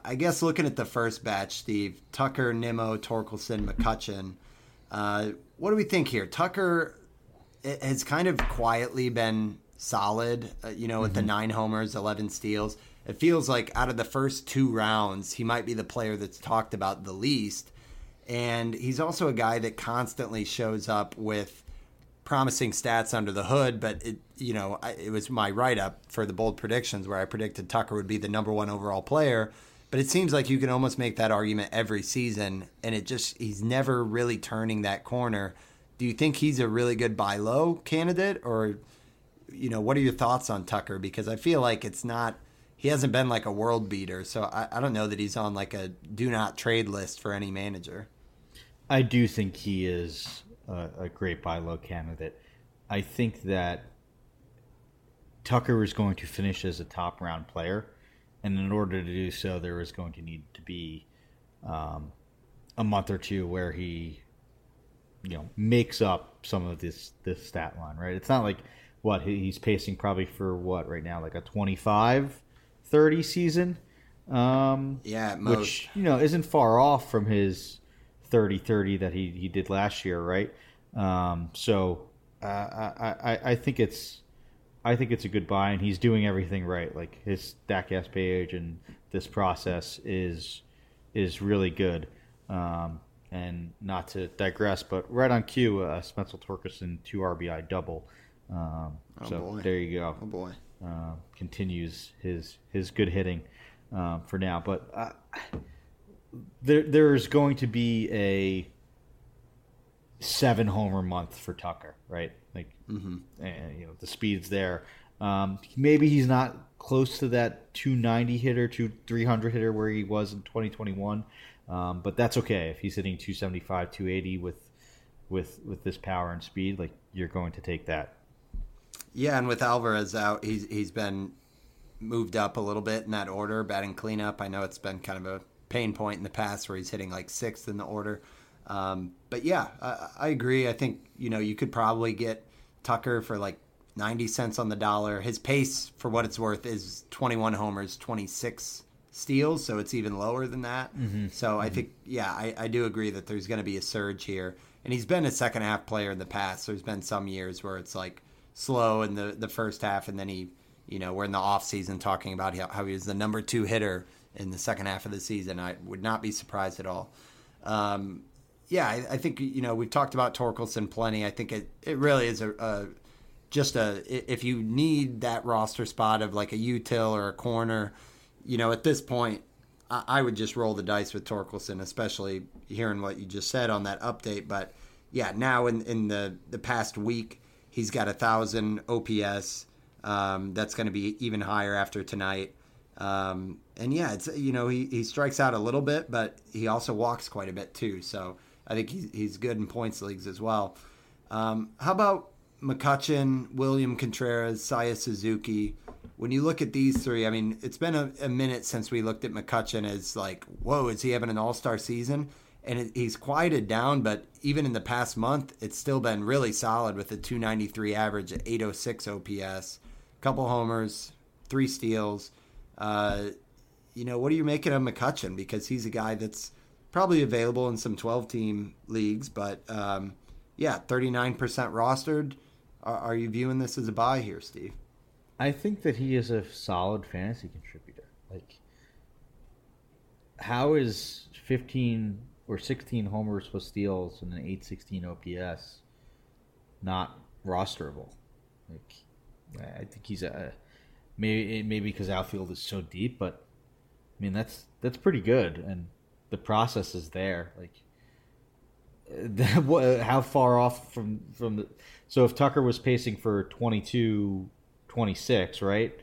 I guess looking at the first batch, Steve, Tucker, Nimmo, Torkelson, McCutchen. Uh, what do we think here? Tucker has kind of quietly been solid, uh, you know, with mm-hmm. the nine homers, 11 steals. It feels like out of the first two rounds, he might be the player that's talked about the least. And he's also a guy that constantly shows up with promising stats under the hood, but it, you know, I, it was my write up for the bold predictions where I predicted Tucker would be the number one overall player. But it seems like you can almost make that argument every season, and it just he's never really turning that corner. Do you think he's a really good buy low candidate, or you know, what are your thoughts on Tucker? Because I feel like it's not he hasn't been like a world beater, so I, I don't know that he's on like a do not trade list for any manager. I do think he is a, a great buy low candidate. I think that Tucker is going to finish as a top round player, and in order to do so, there is going to need to be um, a month or two where he, you know, makes up some of this this stat line. Right? It's not like what he's pacing probably for what right now, like a 25, 30 season. Um, yeah, which you know isn't far off from his 30 30 that he, he did last year, right? Um, so uh, I, I, I think it's I think it's a good buy, and he's doing everything right. Like his Statcast page and this process is is really good. Um, and not to digress, but right on cue, uh, Spencer Torkelson two RBI double. Um, oh so boy. there you go. Oh boy, uh, continues his his good hitting um, for now. But uh, there there's going to be a seven homer month for Tucker, right? Like, mm-hmm. and, you know, the speed's there. Um, maybe he's not close to that 290 hitter, to 300 hitter where he was in 2021, um, but that's okay if he's hitting 275, 280 with with with this power and speed. Like, you're going to take that. Yeah, and with Alvarez out, he's he's been moved up a little bit in that order, batting cleanup. I know it's been kind of a pain point in the past where he's hitting like sixth in the order. Um, but yeah, I, I, agree. I think you know you could probably get Tucker for like ninety cents on the dollar. His pace, for what it's worth, is twenty one homers, twenty six steals, so it's even lower than that. Mm-hmm. So mm-hmm. I think yeah, I, I do agree that there's going to be a surge here. And he's been a second half player in the past. There's been some years where it's like slow in the the first half, and then he, you know, we're in the off season talking about how, how he was the number two hitter in the second half of the season. I would not be surprised at all. Um, yeah, I, I, think you know we've talked about Torkelson plenty. I think it, it really is a, a, just a if you need that roster spot of like a util or a corner, you know, at this point, I, I would just roll the dice with Torkelson, especially hearing what you just said on that update. But yeah, now in in the the past week, he's got a thousand OPS. Um, that's going to be even higher after tonight. Um, and yeah, it's you know he, he strikes out a little bit, but he also walks quite a bit too. So I think he's, he's good in points leagues as well. Um, how about McCutchen, William Contreras, Seiya Suzuki? When you look at these three, I mean, it's been a, a minute since we looked at McCutchen as like, whoa, is he having an all star season? And it, he's quieted down, but even in the past month, it's still been really solid with a 293 average at 806 OPS, couple homers, three steals. Uh, you know, what are you making of McCutchen? Because he's a guy that's probably available in some 12 team leagues, but um, yeah, 39% rostered. Are, are, you viewing this as a buy here, Steve? I think that he is a solid fantasy contributor. Like, how is 15 or 16 homers with steals and an 816 OPS not rosterable? Like, I think he's a maybe maybe because outfield is so deep, but I mean that's that's pretty good, and the process is there. Like, *laughs* how far off from from the? So if Tucker was pacing for 22, 26, right?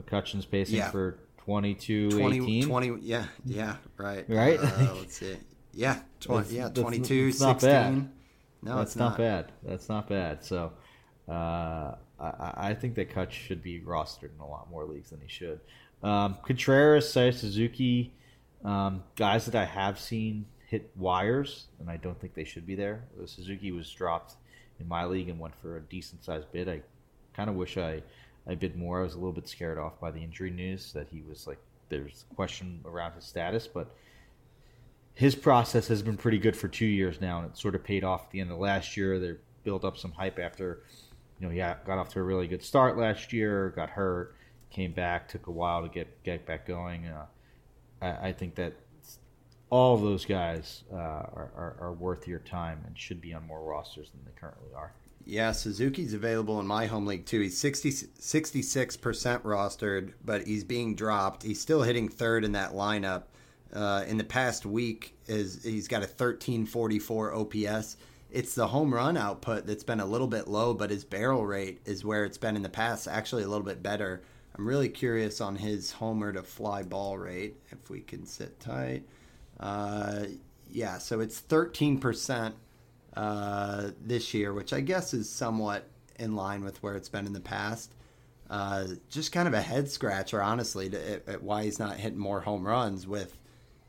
McCutchen's pacing yeah. for 22, 20, 18? 20, yeah, yeah, right. Right? Uh, *laughs* let's see. Yeah, 20, yeah, 22, 16. No, that's not. not. bad. That's not bad. So, uh, I, I think that Kutch should be rostered in a lot more leagues than he should. Um, Contreras, Seiya Suzuki, um, guys that I have seen hit wires, and I don't think they should be there. Suzuki was dropped in my league and went for a decent sized bid. I kind of wish I, I bid more. I was a little bit scared off by the injury news that he was like, there's a question around his status, but his process has been pretty good for two years now, and it sort of paid off at the end of last year. They built up some hype after you know, he got off to a really good start last year, got hurt, came back, took a while to get get back going. Uh, I, I, think that all of those guys uh, are, are, are, worth your time and should be on more rosters than they currently are. Yeah, Suzuki's available in my home league too. He's 60, 66% rostered, but he's being dropped. He's still hitting third in that lineup. Uh, in the past week, is he's got a 1344 OPS. It's the home run output that's been a little bit low, but his barrel rate is where it's been in the past, actually a little bit better. I'm really curious on his homer to fly ball rate, if we can sit tight. Uh, yeah, so it's 13% uh, this year, which I guess is somewhat in line with where it's been in the past. Uh, just kind of a head scratcher, honestly, to, at, at why he's not hitting more home runs. With,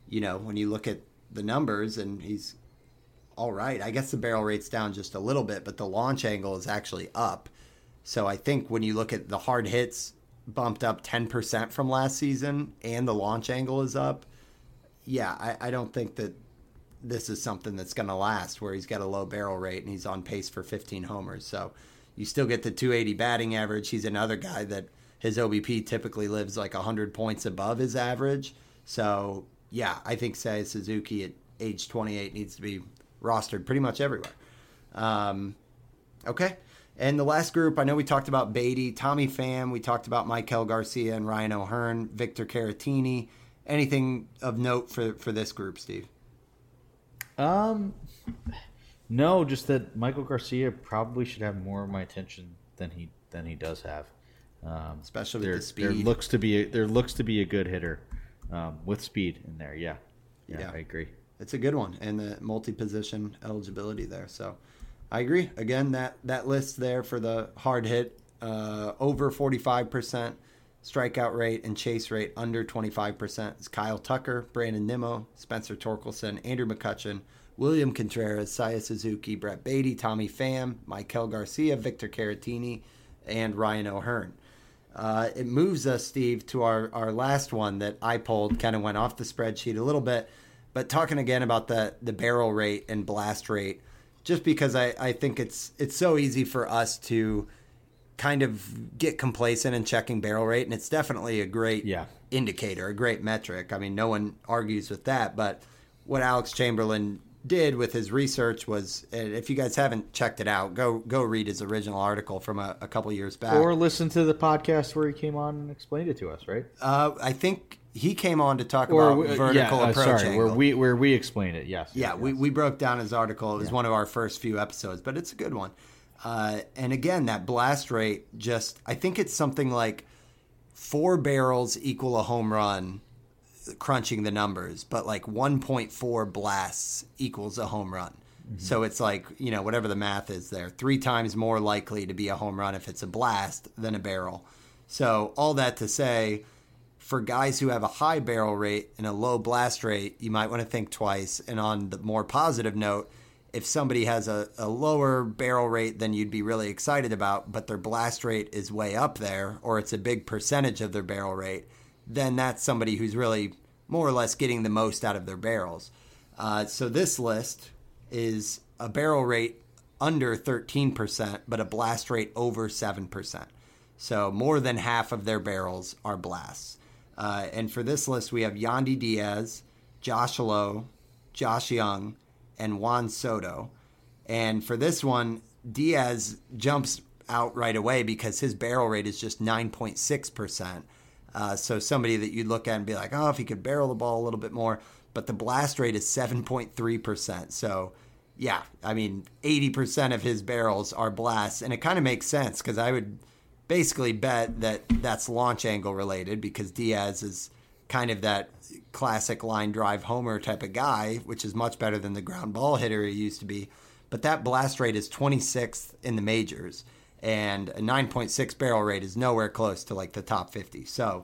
you know, when you look at the numbers, and he's all right. I guess the barrel rate's down just a little bit, but the launch angle is actually up. So I think when you look at the hard hits bumped up 10% from last season and the launch angle is up, yeah, I, I don't think that this is something that's going to last where he's got a low barrel rate and he's on pace for 15 homers. So you still get the 280 batting average. He's another guy that his OBP typically lives like 100 points above his average. So yeah, I think Seiya Suzuki at age 28 needs to be rostered pretty much everywhere. Um, okay. And the last group, I know we talked about Baty, Tommy Pham, we talked about Maikel Garcia and Ryan O'Hearn, Victor Caratini. Anything of note for, for this group, Steve? Um, no, just that Maikel Garcia probably should have more of my attention than he than he does have. Um, Especially with there, the speed. there looks to be a, there looks to be a good hitter um, with speed in there. Yeah. yeah, Yeah. I agree. It's a good one and the multi-position eligibility there. So i agree. Again that that list there for the hard hit uh, over 45% strikeout rate and chase rate under 25% is kyle tucker brandon nimmo spencer torkelson andrew mccutchen william contreras seiya suzuki brett baty tommy pham maikel garcia victor caratini and ryan o'hearn. Uh, it moves us, Steve, to our, our last one that I pulled, kind of went off the spreadsheet a little bit, but talking again about the, the barrel rate and blast rate, just because I, I think it's it's so easy for us to kind of get complacent in checking barrel rate, and it's definitely a great Yeah. indicator, a great metric. I mean, no one argues with that, but what Alex Chamberlain did with his research was, if you guys haven't checked it out, go go read his original article from a, a couple years back. Or listen to the podcast where he came on and explained it to us, right? Uh, I think he came on to talk Or about we- vertical yeah, uh, approach sorry, angle. where we where we explained it. Yes. yeah, yes, we, yes. we broke down his article. It was one of our first few episodes, but it's a good one. Uh, and again, that blast rate just, I think it's something like four barrels equal a home run, crunching the numbers, but like 1.4 blasts equals a home run. So it's like, you know, whatever the math is there, three times more likely to be a home run if it's a blast than a barrel. So, all that to say, for guys who have a high barrel rate and a low blast rate, you might want to think twice. And on the more positive note, if somebody has a, a lower barrel rate than you'd be really excited about, but their blast rate is way up there, or it's a big percentage of their barrel rate, then that's somebody who's really more or less getting the most out of their barrels. Uh, so this list is a barrel rate under 13%, but a blast rate over 7%. So more than half of their barrels are blasts. Uh, and for this list, we have Yandy Diaz, Josh Lowe, Josh Jung, and Juan Soto. And for this one, Diaz jumps out right away because his barrel rate is just 9.6%. Uh, so somebody that you'd look at and be like, oh, if he could barrel the ball a little bit more. But the blast rate is 7.3%. So, yeah, I mean, 80% of his barrels are blasts. And it kind of makes sense because I would basically bet that that's launch angle related because Diaz is kind of that classic line drive homer type of guy, which is much better than the ground ball hitter he used to be. But that blast rate is 26th in the majors, and a 9.6 barrel rate is nowhere close to like the top 50. So,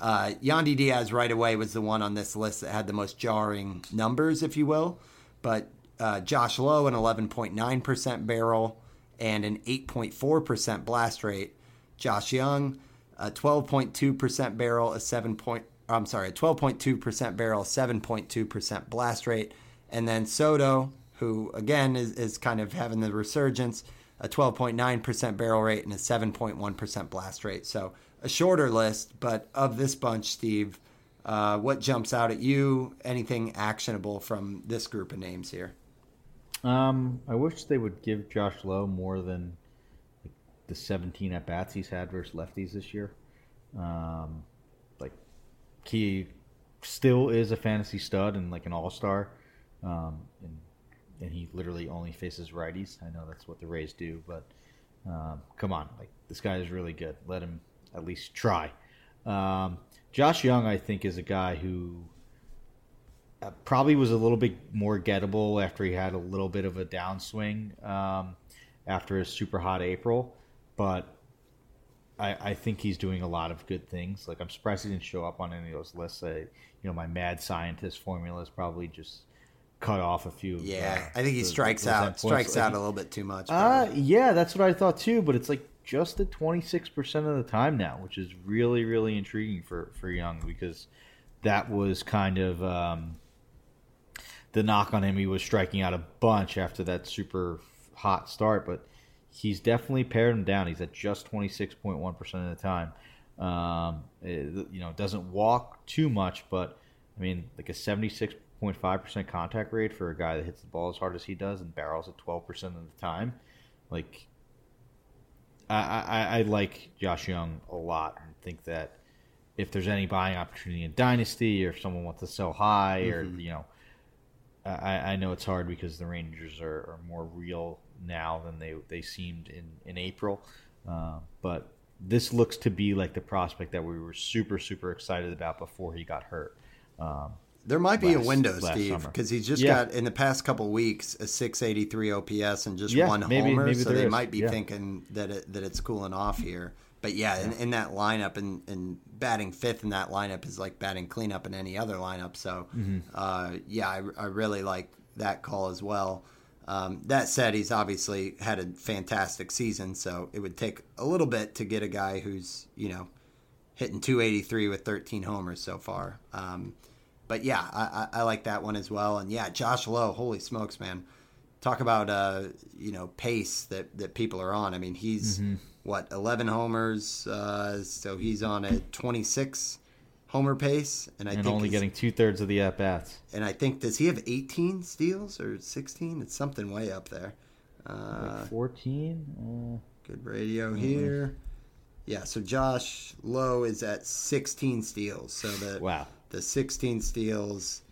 uh, Yandy Diaz right away was the one on this list that had the most jarring numbers, if you will. But uh, Josh Lowe, an 11.9% barrel and an 8.4% blast rate. Josh Jung, a 12.2% barrel, a 7 point, I'm sorry, a 12.2% barrel, 7.2% blast rate. And then Soto, who again is, is kind of having the resurgence, a 12.9% barrel rate and a 7.1% blast rate. So a shorter list, but of this bunch, Steve, uh, what jumps out at you? Anything actionable from this group of names here? Um, I wish they would give Josh Lowe more than the 17 at bats he's had versus lefties this year. Um, like he still is a fantasy stud and like an all star. Um, and and he literally only faces righties. I know that's what the Rays do, but um, come on, like this guy is really good. Let him at least try. Um, Josh Jung, I think, is a guy who uh, probably was a little bit more gettable after he had a little bit of a downswing um, after his super hot April, but I, I, think he's doing a lot of good things. Like I'm surprised he didn't show up on any of those lists. I, you know, my mad scientist formula is probably just cut off a few. Yeah, uh, I think he strikes out strikes out a little bit too much. Uh, yeah, that's what I thought too. But it's like just at 26 percent of the time now, which is really really intriguing for for Jung because that was kind of um, the knock on him. He was striking out a bunch after that super hot start, but he's definitely pared him down. He's at just 26.1 percent of the time. Um, it, you know, doesn't walk too much, but I mean, like a 76 0.5% contact rate for a guy that hits the ball as hard as he does and barrels at 12% of the time. Like, I, I, I like Josh Jung a lot and think that if there's any buying opportunity in Dynasty or if someone wants to sell high mm-hmm. or, you know, I, I know it's hard because the Rangers are, are more real now than they, they seemed in, in April. Uh, but this looks to be like the prospect that we were super, super excited about before he got hurt. Um, there might be last, a window, Steve, because he's just yeah. got in the past couple weeks a 683 OPS and just yeah, one maybe, homer. Maybe so they is. might be yeah. thinking that it, that it's cooling off here. But yeah, in, in, that lineup and, and batting fifth in that lineup is like batting cleanup in any other lineup. So mm-hmm. uh, yeah, I, I, really like that call as well. Um, that said, he's obviously had a fantastic season, so it would take a little bit to get a guy who's you know hitting 283 with 13 homers so far. Um, but yeah, I, I, like that one as well. And yeah, Josh Lowe, holy smokes, man! Talk about uh, you know pace that that people are on. I mean, he's mm-hmm. what eleven homers, uh, so he's on a twenty six homer pace, and I and think only getting two thirds of the at bats. And I think does he have eighteen steals or sixteen? It's something way up there. Uh, Fourteen. Uh, good radio here. Yeah, so Josh Lowe is at 16 steals. So the wow the 16 steals,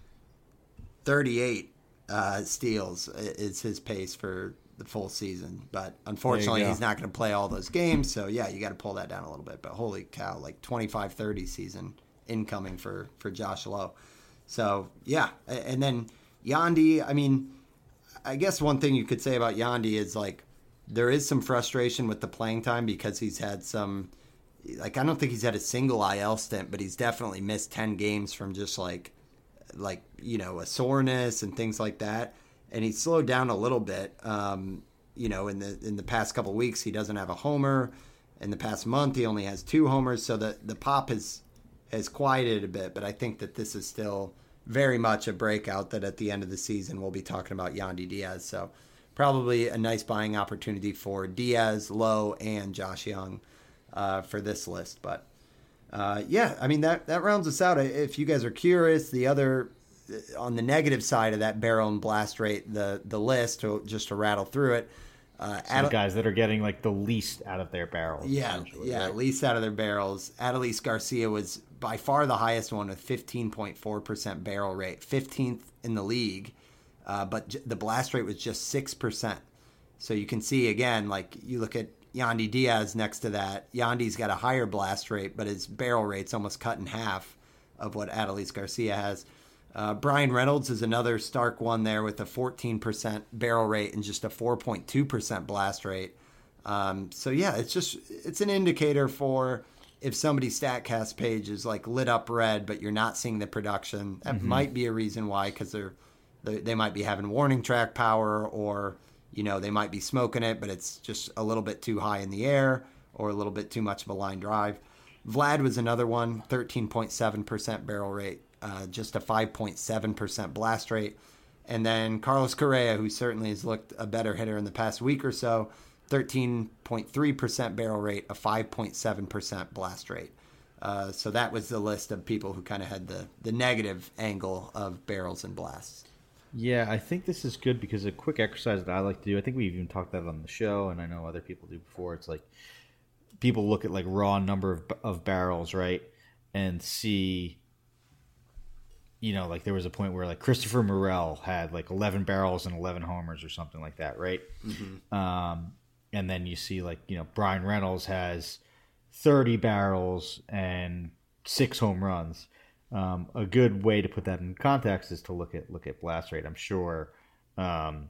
38 uh, steals is his pace for the full season. But unfortunately, he's not going to play all those games. So, yeah, you got to pull that down a little bit. But holy cow, like 25 30 season incoming for, for Josh Lowe. So, yeah. And then Yandy, I mean, I guess one thing you could say about Yandy is like there is some frustration with the playing time because he's had some like I don't think he's had a single IL stint, but he's definitely missed ten games from just like like you know a soreness and things like that. And he's slowed down a little bit. Um, you know, in the in the past couple weeks, he doesn't have a homer. In the past month, he only has two homers, so the the pop has has quieted a bit. But I think that this is still very much a breakout. That at the end of the season, we'll be talking about Yandy Diaz. So probably a nice buying opportunity for Diaz, Lowe, and Josh Jung uh, for this list. But uh, yeah, I mean that that rounds us out. If you guys are curious, the other uh, on the negative side of that barrel and blast rate, the the list to, just to rattle through it. Uh, Some guys that are getting like the least out of their barrels. Yeah, yeah, right? least out of their barrels. Adolis Garcia was by far the highest one with 15.4% barrel rate, 15th in the league, uh, but j- the blast rate was just 6%. So you can see again, like you look at Yandy Diaz next to that. Yandy's got a higher blast rate, but his barrel rate's almost cut in half of what Adolis Garcia has. Uh, Bryan Reynolds is another stark one there with a 14% barrel rate and just a 4.2% blast rate. Um, so yeah, it's just it's an indicator for if somebody's Statcast page is like lit up red, but you're not seeing the production. That mm-hmm. might be a reason why, because they're they might be having warning track power or you know, they might be smoking it, but it's just a little bit too high in the air or a little bit too much of a line drive. Vlad was another one, 13.7% barrel rate, uh, just a 5.7% blast rate. And then Carlos Correa, who certainly has looked a better hitter in the past week or so, 13.3% barrel rate, a 5.7% blast rate. Uh, so that was the list of people who kind of had the, the negative angle of barrels and blasts. Yeah, I think this is good because a quick exercise that I like to do. I think we've even talked that on the show, and I know other people do before. It's like people look at like raw number of, of barrels, right, and see. You know, like there was a point where like Christopher Morel had like eleven barrels and eleven homers or something like that, right? Um, and then you see like you know Bryan Reynolds has thirty barrels and six home runs. Um, a good way to put that in context is to look at look at blast rate. I'm sure um,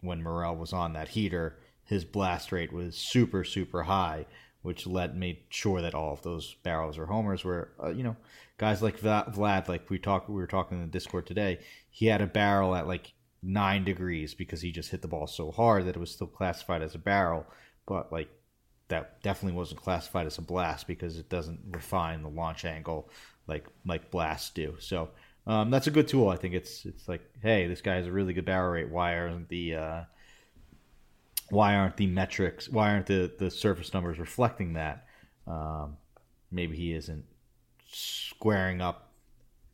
when Morel was on that heater, his blast rate was super super high, which led made sure that all of those barrels or homers were uh, you know guys like Vlad, like we talked we were talking in the Discord today. He had a barrel at like nine degrees because he just hit the ball so hard that it was still classified as a barrel, but like that definitely wasn't classified as a blast because it doesn't refine the launch angle like like blasts do. So um, that's a good tool. I think it's it's like, hey, this guy has a really good barrel rate. Why aren't the uh, why aren't the metrics? Why aren't the the surface numbers reflecting that? Um, maybe he isn't squaring up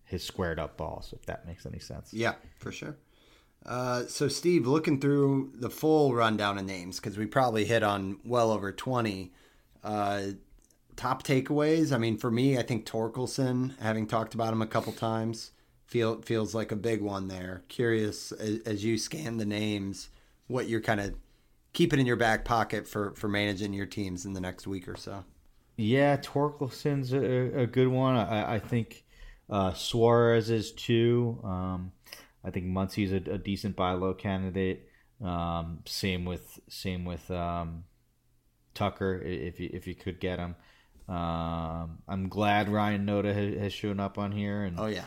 his squared up balls. If that makes any sense. Yeah, for sure. Uh, so, Steve, looking through the full rundown of names, because we probably hit on well over 20 uh, top takeaways. I mean, for me, I think Torkelson, having talked about him a couple times, feel feels like a big one there. Curious as, as you scan the names, what you're kind of keeping in your back pocket for, for managing your teams in the next week or so. Yeah, Torkelson's a, a good one. I, I think uh, Suarez is too. Um, I think Muncy's a, a decent buy low candidate. Um, same with same with um, Tucker if you if you could get him. Um, I'm glad Ryan Noda has, has shown up on here, and Oh, yeah.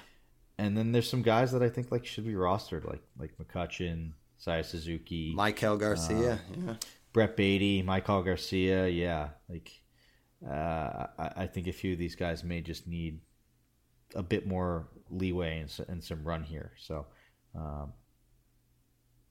and then there's some guys that I think like should be rostered, like like McCutchen, Seiya Suzuki, Maikel Garcia. yeah. Brett Baty, Maikel Garcia. Yeah, like uh, I, I think a few of these guys may just need a bit more leeway and, and some run here. So, um,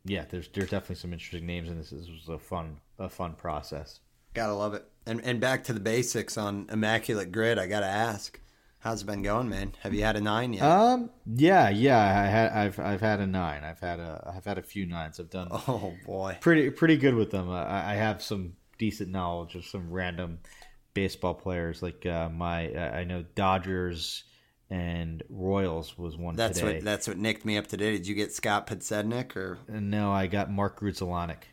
yeah, there's there's definitely some interesting names, and this, this was a fun a fun process. Gotta love it. And and back to the basics on Immaculate Grid, I gotta ask, how's it been going, man? Have you had a nine yet? Um, yeah, yeah, I had I've I've had a nine. I've had a I've had a few nines. I've done oh boy. pretty pretty good with them. I, I have some decent knowledge of some random baseball players. Like uh, my, uh, I know Dodgers and Royals was one That's today. what that's what nicked me up today. Did you get Scott Podsednik or uh, no, I got Mark Grudzelanek.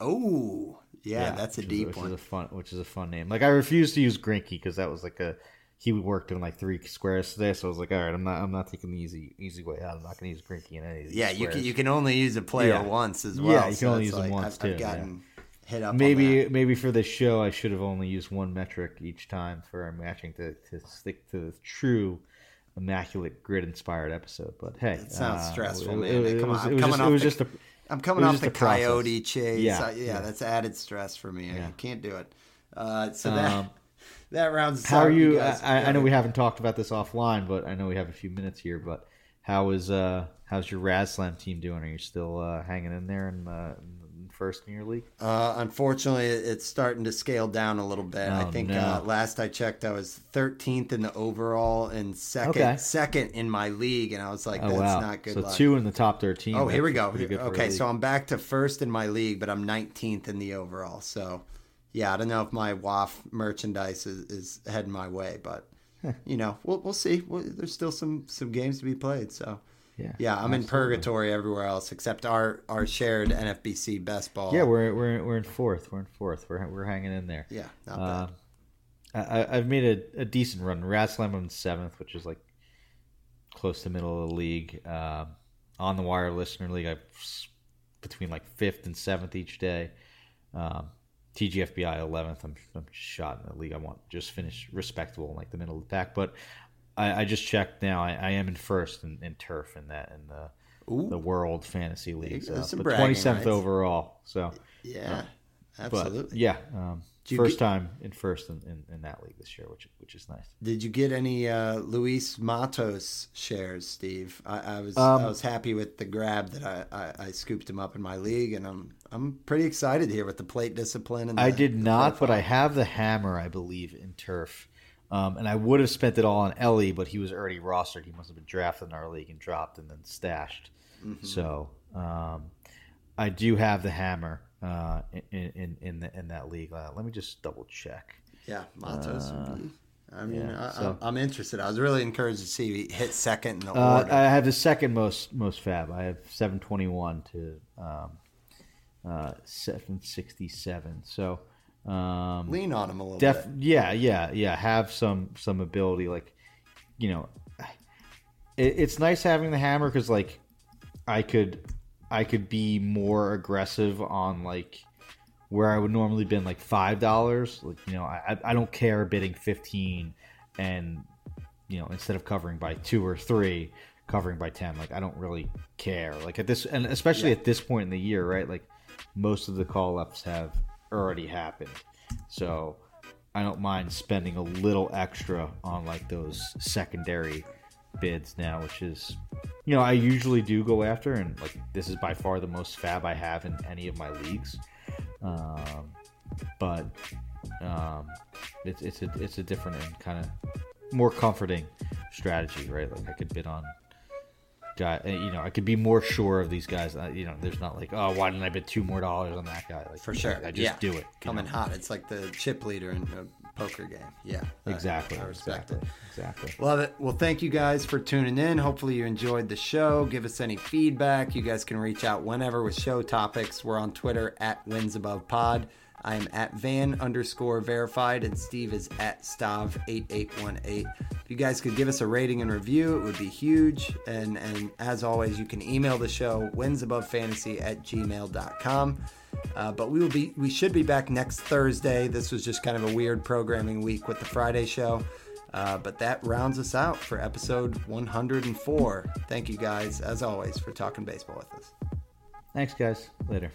Oh yeah, that's a which is- deep which one. Is a fun, which is a fun name. Like I refused to use Greinke because that was like a he worked in like three squares today, so I was like, all right, I'm not I'm not taking the easy easy way out. I'm not going to use Greinke in any of these yeah, you can you can only use a player Yeah. once as well. Yeah, you so can only use them like, once, I've, I've too, gotten hit up. on Maybe maybe for this show, I should have only used one metric each time for our matching to, to stick to the true immaculate grid inspired episode. But hey, it sounds uh, stressful, it- man. it- it Come was- on, I'm coming just- off It was the- just a I'm coming off the a process. coyote chase. Yeah, I- yeah, yeah. that's added stress for me. I can't do it. Uh, so that Um, that *laughs* rounds. How are you? I, I know we haven't talked about this offline, but I know we have a few minutes here. But how is uh how's your RazzSlam team doing? Are you still uh, hanging in there in, uh, first in your league? Uh, unfortunately, it's starting to scale down a little bit. I Oh, think no. uh, last I checked, I was 13th in the overall and second Okay. second in my league, and I was like, Oh "That's wow! not good." so luck. two in the top thirteen. Oh, here we go. pretty good for a Okay, so I'm back to first in my league, but I'm 19th in the overall. So, yeah, I don't know if my WAF merchandise is, is heading my way, but you know, we'll we'll see. Well, there's still some some games to be played. So, yeah, yeah, I'm in purgatory everywhere else except our our shared NFBC best ball. Yeah, we're we're we're in fourth. We're in fourth. We're we're hanging in there. yeah, not Uh, bad. I, I- I've made a, a decent run. RazzSlam I'm in seventh, which is like close to middle of the league. Um, on the wire listener league, I between like fifth and seventh each day. Um, TGFBI eleventh. I'm I'm shot in the league. I want just finish respectable in like the middle of the pack. But I, I just checked now. I, I am in first in, in turf in that in the Ooh. the World Fantasy League. So, some but twenty seventh overall. So Yeah, but absolutely. yeah, um, first get- time in first in, in, in that league this year, which which is nice. Did you get any uh, Luis Matos shares, Steve? I, I was Um, I was happy with the grab that I, I, I scooped him up in my league, and I'm I'm pretty excited here with the plate discipline. And I did not, but. I have the hammer, I believe, in turf. Um, and I would have spent it all on Ellie, but he was already rostered. He must have been drafted in our league and dropped and then stashed. Mm-hmm. So um, I do have the hammer uh, in, in in the, in that league. Uh, let me just double check. Yeah, Matos. Uh, I mean, yeah, I, so- I'm interested. I was really encouraged to see you hit second in the Uh, order. I have the second most most FAAB. I have seven twenty one to um, uh, seven sixty seven. So um, Lean on him a little def bit. yeah yeah yeah have some some ability like you know it, it's nice having the hammer because like I could I could be more aggressive on like where I would normally been like five dollars. Like you know, I I don't care bidding fifteen, and you know instead of covering by two or three, covering by ten. Like I don't really care. Like at this, and especially at this point in the year, right? Like most of the call ups have already happened, so I don't mind spending a little extra on like those secondary bids now, which is you know I usually do go after, and like this is by far the most FAAB I have in any of my leagues. Um, but um, it's it's a it's a different and kind of more comforting strategy, right? Like I could bid on guy, uh, you know, I could be more sure of these guys. Uh, you know, there's not like, oh, why didn't I bet two more dollars on that guy? Like For sure. I just yeah. do it. Coming know? hot. It's like the chip leader in a poker game. Yeah. I- Exactly. I respect exactly. it. Exactly. Love it. Well, thank you guys for tuning in. Hopefully, you enjoyed the show. Give us any feedback. You guys can reach out whenever with show topics. We're on Twitter at Wins Above Pod. I am at Van underscore verified, and Steve is at Stav8818. If you guys could give us a rating and review, it would be huge. And, and as always, you can email the show winsabovefantasy at gmail.com. Uh, but we will be we should be back next Thursday. This was just kind of a weird programming week with the Friday show. Uh, but that rounds us out for episode 104. Thank you guys, as always, for talking baseball with us. Thanks, guys. Later.